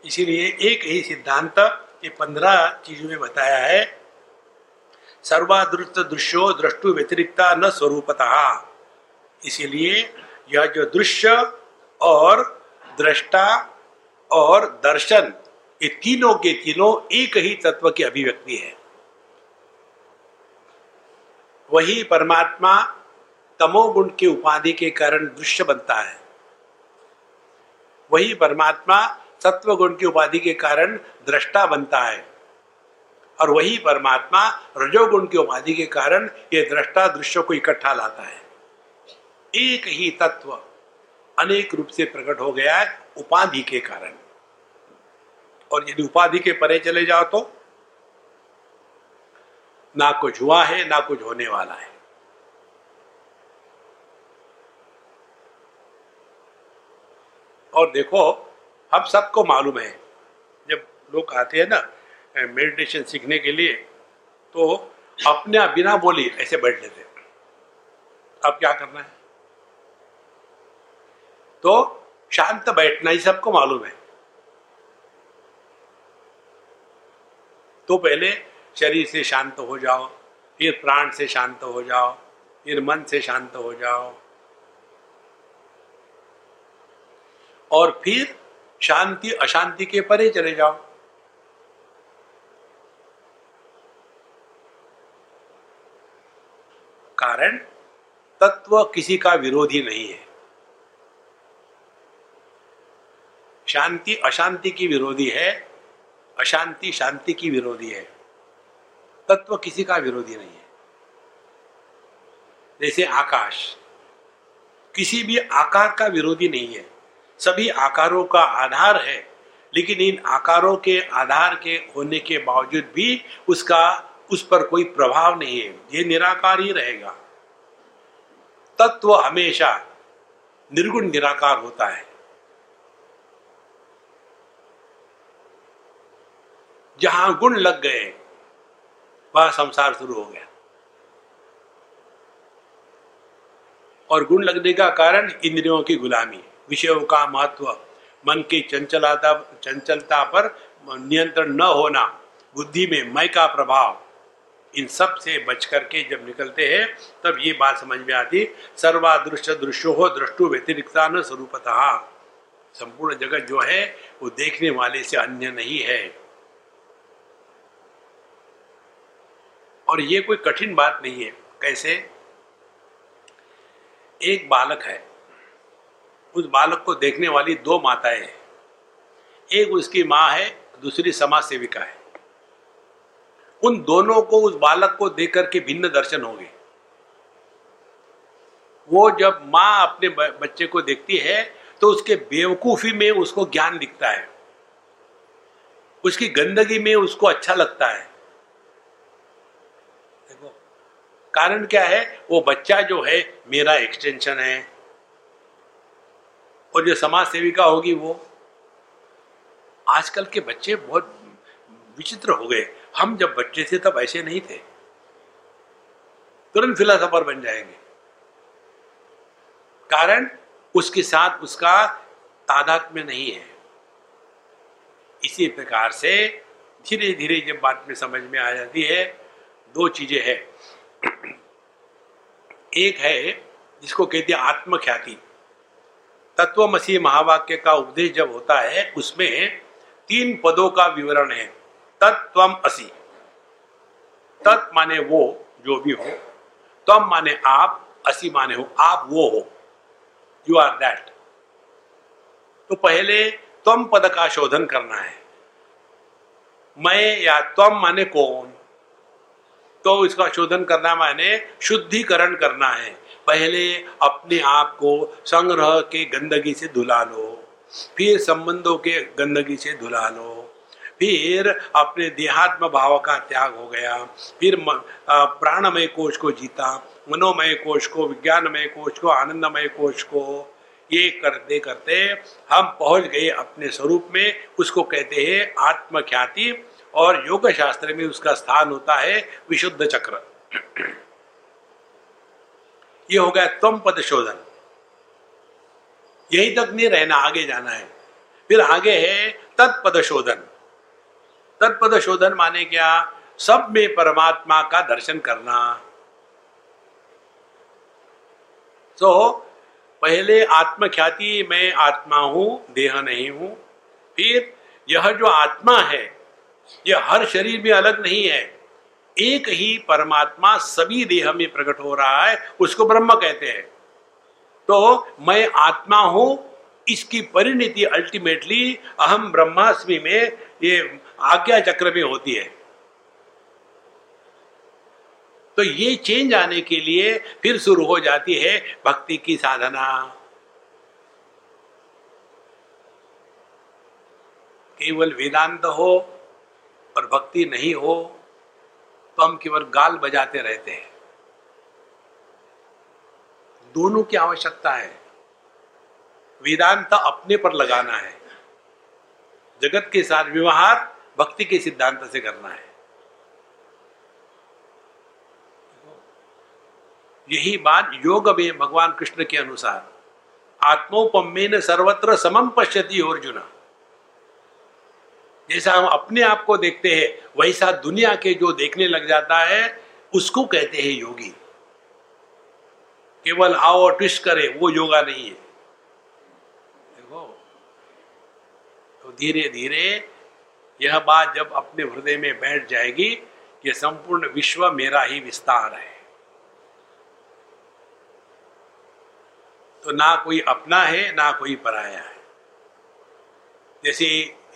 इसीलिए एक ही सिद्धांत ये पंद्रह चीज़ों में बताया है। सर्वादृत दृश्यो दृष्टु व्यतिरिक्ता न स्वरूपतः। इसीलिए यह जो दृश्य और दृष्टा और दर्शन, ये तीनों के तीनों एक ही तत्व की अभिव्यक्ति है। वही परमात्मा तमोगुण के उपाधि के कारण दृश्य बनता है। वही परमात्मा सत्व गुण की उपाधि के कारण दृष्टा बनता है। और वही परमात्मा रजोगुण की उपाधि के कारण ये दृष्टा दृश्य को इकट्ठा लाता है। एक ही तत्व अनेक रूप से प्रकट हो गया है उपाधि के कारण। और यदि उपाधि के परे चले जाओ तो ना कुछ हुआ है, ना कुछ होने वाला है। और देखो, हम सबको मालूम है, जब लोग आते हैं ना मेडिटेशन सीखने के लिए तो अपने आप बिना बोली ऐसे बैठ लेते अब क्या करना है? तो शांत बैठना ही सबको मालूम है। तो पहले शरीर से शांत हो जाओ, फिर प्राण से शांत हो जाओ, फिर मन से शांत हो जाओ। और फिर शांति, अशांति के परे चले जाओ। कारण तत्व किसी का विरोधी नहीं है। शांति अशांति की विरोधी है, अशांति शांति की विरोधी है। तत्व किसी का विरोधी नहीं है। जैसे आकाश, किसी भी आकार का विरोधी नहीं है। सभी आकारों का आधार है, लेकिन इन आकारों के आधार के होने के बावजूद भी उसका, उस पर कोई प्रभाव नहीं है। ये निराकार ही रहेगा। तत्व हमेशा निर्गुण निराकार होता है। जहाँ गुण लग गए, वह संसार शुरू हो गया। और गुण लगने का कारण इंद्रियों की गुलामी, विषयों का महत्व, मन की चंचलता चंचलता पर नियंत्रण न होना, बुद्धि में मय का प्रभाव इन सबसे बच करके जब निकलते हैं, तब ये बात समझ में आती सर्वादृश्य दृश्यो हो दृष्टु व्यतिरिक्ता न स्वरूपतः। संपूर्ण जगत जो है, वो देखने वाले से अन्य नहीं है। और ये कोई कठिन बात नहीं है। कैसे? एक बालक है। उस बालक को देखने वाली दो माताएँ हैं। एक उसकी माँ है, दूसरी समाज सेविका है। उन दोनों को, उस बालक को देख करके भिन्न दर्शन हो गए। वो जब माँ अपने बच्चे को देखती है तो उसके बेवकूफ़ी में उसको ज्ञान दिखता है। उसकी गंदगी में उसको अच्छा लगता है। देखो, कारण क्या है? वो बच्चा जो है, मेरा एक्सटेंशन है। और जो समाज सेविका होगी वो। आजकल के बच्चे बहुत विचित्र हो गए। हम जब बच्चे थे तब ऐसे नहीं थे। तुरंत फिलोसफर बन जाएँगे। कारण उसके साथ उसका तादाद में नहीं है। इसी प्रकार से धीरे धीरे जब बात में समझ में आ जाती है। दो चीज़ें है। एक है जिसको कहते हैं आत्मख्याति। तत्वमसी महावाक्य का उपदेश जब होता है, उसमें तीन पदों का विवरण है। तत्वम असी तत् माने वो, जो भी हो। तम माने आप, असी माने हो। आप वो हो। यू आर दैट तो पहले तम पद का शोधन करना है। मैं या तम माने कौन? तो इसका शोधन करना माने शुद्धिकरण करना है। पहले अपने आप को संग्रह के गंदगी से धुला लो। फिर संबंधों के गंदगी से धुला लो। फिर अपने देहात्म भाव का त्याग हो गया। फिर प्राणमय कोष को जीता, मनोमय कोश को, विज्ञानमय कोश को, आनंदमय कोश को। ये करते करते हम पहुँच गए अपने स्वरूप में। उसको कहते हैं आत्मख्याति और योग शास्त्र में उसका स्थान होता है विशुद्ध चक्र। *clears throat* ये हो गया तम पद शोधन। यही तक नहीं रहना, आगे जाना है। फिर आगे है तत्पद शोधन। तत्पद शोधन माने क्या? सब में परमात्मा का दर्शन करना। तो पहले आत्मख्याति मैं आत्मा हूँ, देह नहीं हूँ। फिर यह जो आत्मा है, यह हर शरीर में अलग नहीं है। एक ही परमात्मा सभी देह में प्रकट हो रहा है, उसको ब्रह्म कहते हैं। तो मैं आत्मा हूँ, इसकी परिणति अल्टीमेटली अहम ब्रह्मास्मि में ये आज्ञा चक्र में होती है। तो ये चेंज आने के लिए फिर शुरू हो जाती है भक्ति की साधना। केवल वेदांत हो और भक्ति नहीं हो तो हम केवल गाल बजाते रहते हैं। दोनों की आवश्यकता है। वेदांत अपने पर लगाना है। जगत के साथ व्यवहार भक्ति के सिद्धांत से करना है। यही बात योग में भगवान कृष्ण के अनुसार, आत्मोपमेन सर्वत्र समम पश्यति अर्जुन। जैसा हम अपने आप को देखते हैं, वैसा दुनिया के जो देखने लग जाता है, उसको कहते हैं योगी। केवल आओ और ट्विस्ट करे, वो योगा नहीं है। देखो तो धीरे धीरे यह बात जब अपने हृदय में बैठ जाएगी कि संपूर्ण विश्व मेरा ही विस्तार है। तो ना कोई अपना है, ना कोई पराया है। जैसे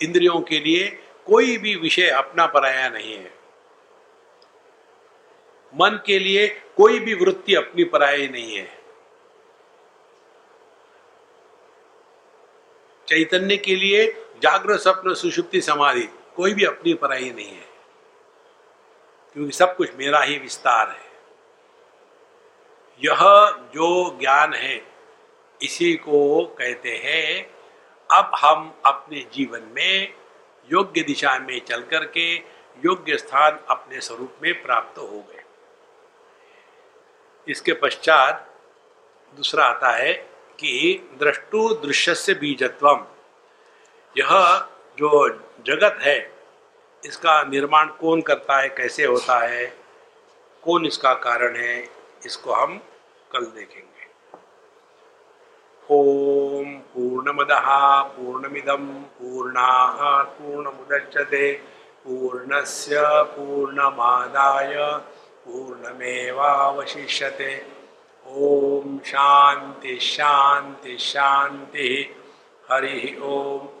इंद्रियों के लिए कोई भी विषय अपना पराया नहीं है। मन के लिए कोई भी वृत्ति अपनी पराई नहीं है। चैतन्य के लिए जागृत स्वप्न, सुषुप्ति, समाधि, कोई भी अपनी पराई नहीं है। क्योंकि सब कुछ मेरा ही विस्तार है। यह जो ज्ञान है, इसी को कहते हैं, अब हम अपने जीवन में योग्य दिशा में चल करके योग्य स्थान अपने स्वरूप में प्राप्त हो गए। इसके पश्चात दूसरा आता है कि दृष्टु दृश्य से बीजत्वम। यह जो जगत है, इसका निर्माण कौन करता है, कैसे होता है, कौन इसका कारण है, इसको हम कल देखेंगे। ओम पूर्णमद पूर्णमिदम पूर्णा पूर्ण मुदच्यते पूर्णस्य पूर्णमादाय पूर्णमेवावशिष्यते। ओम शांति शांति शांति हरि ओम।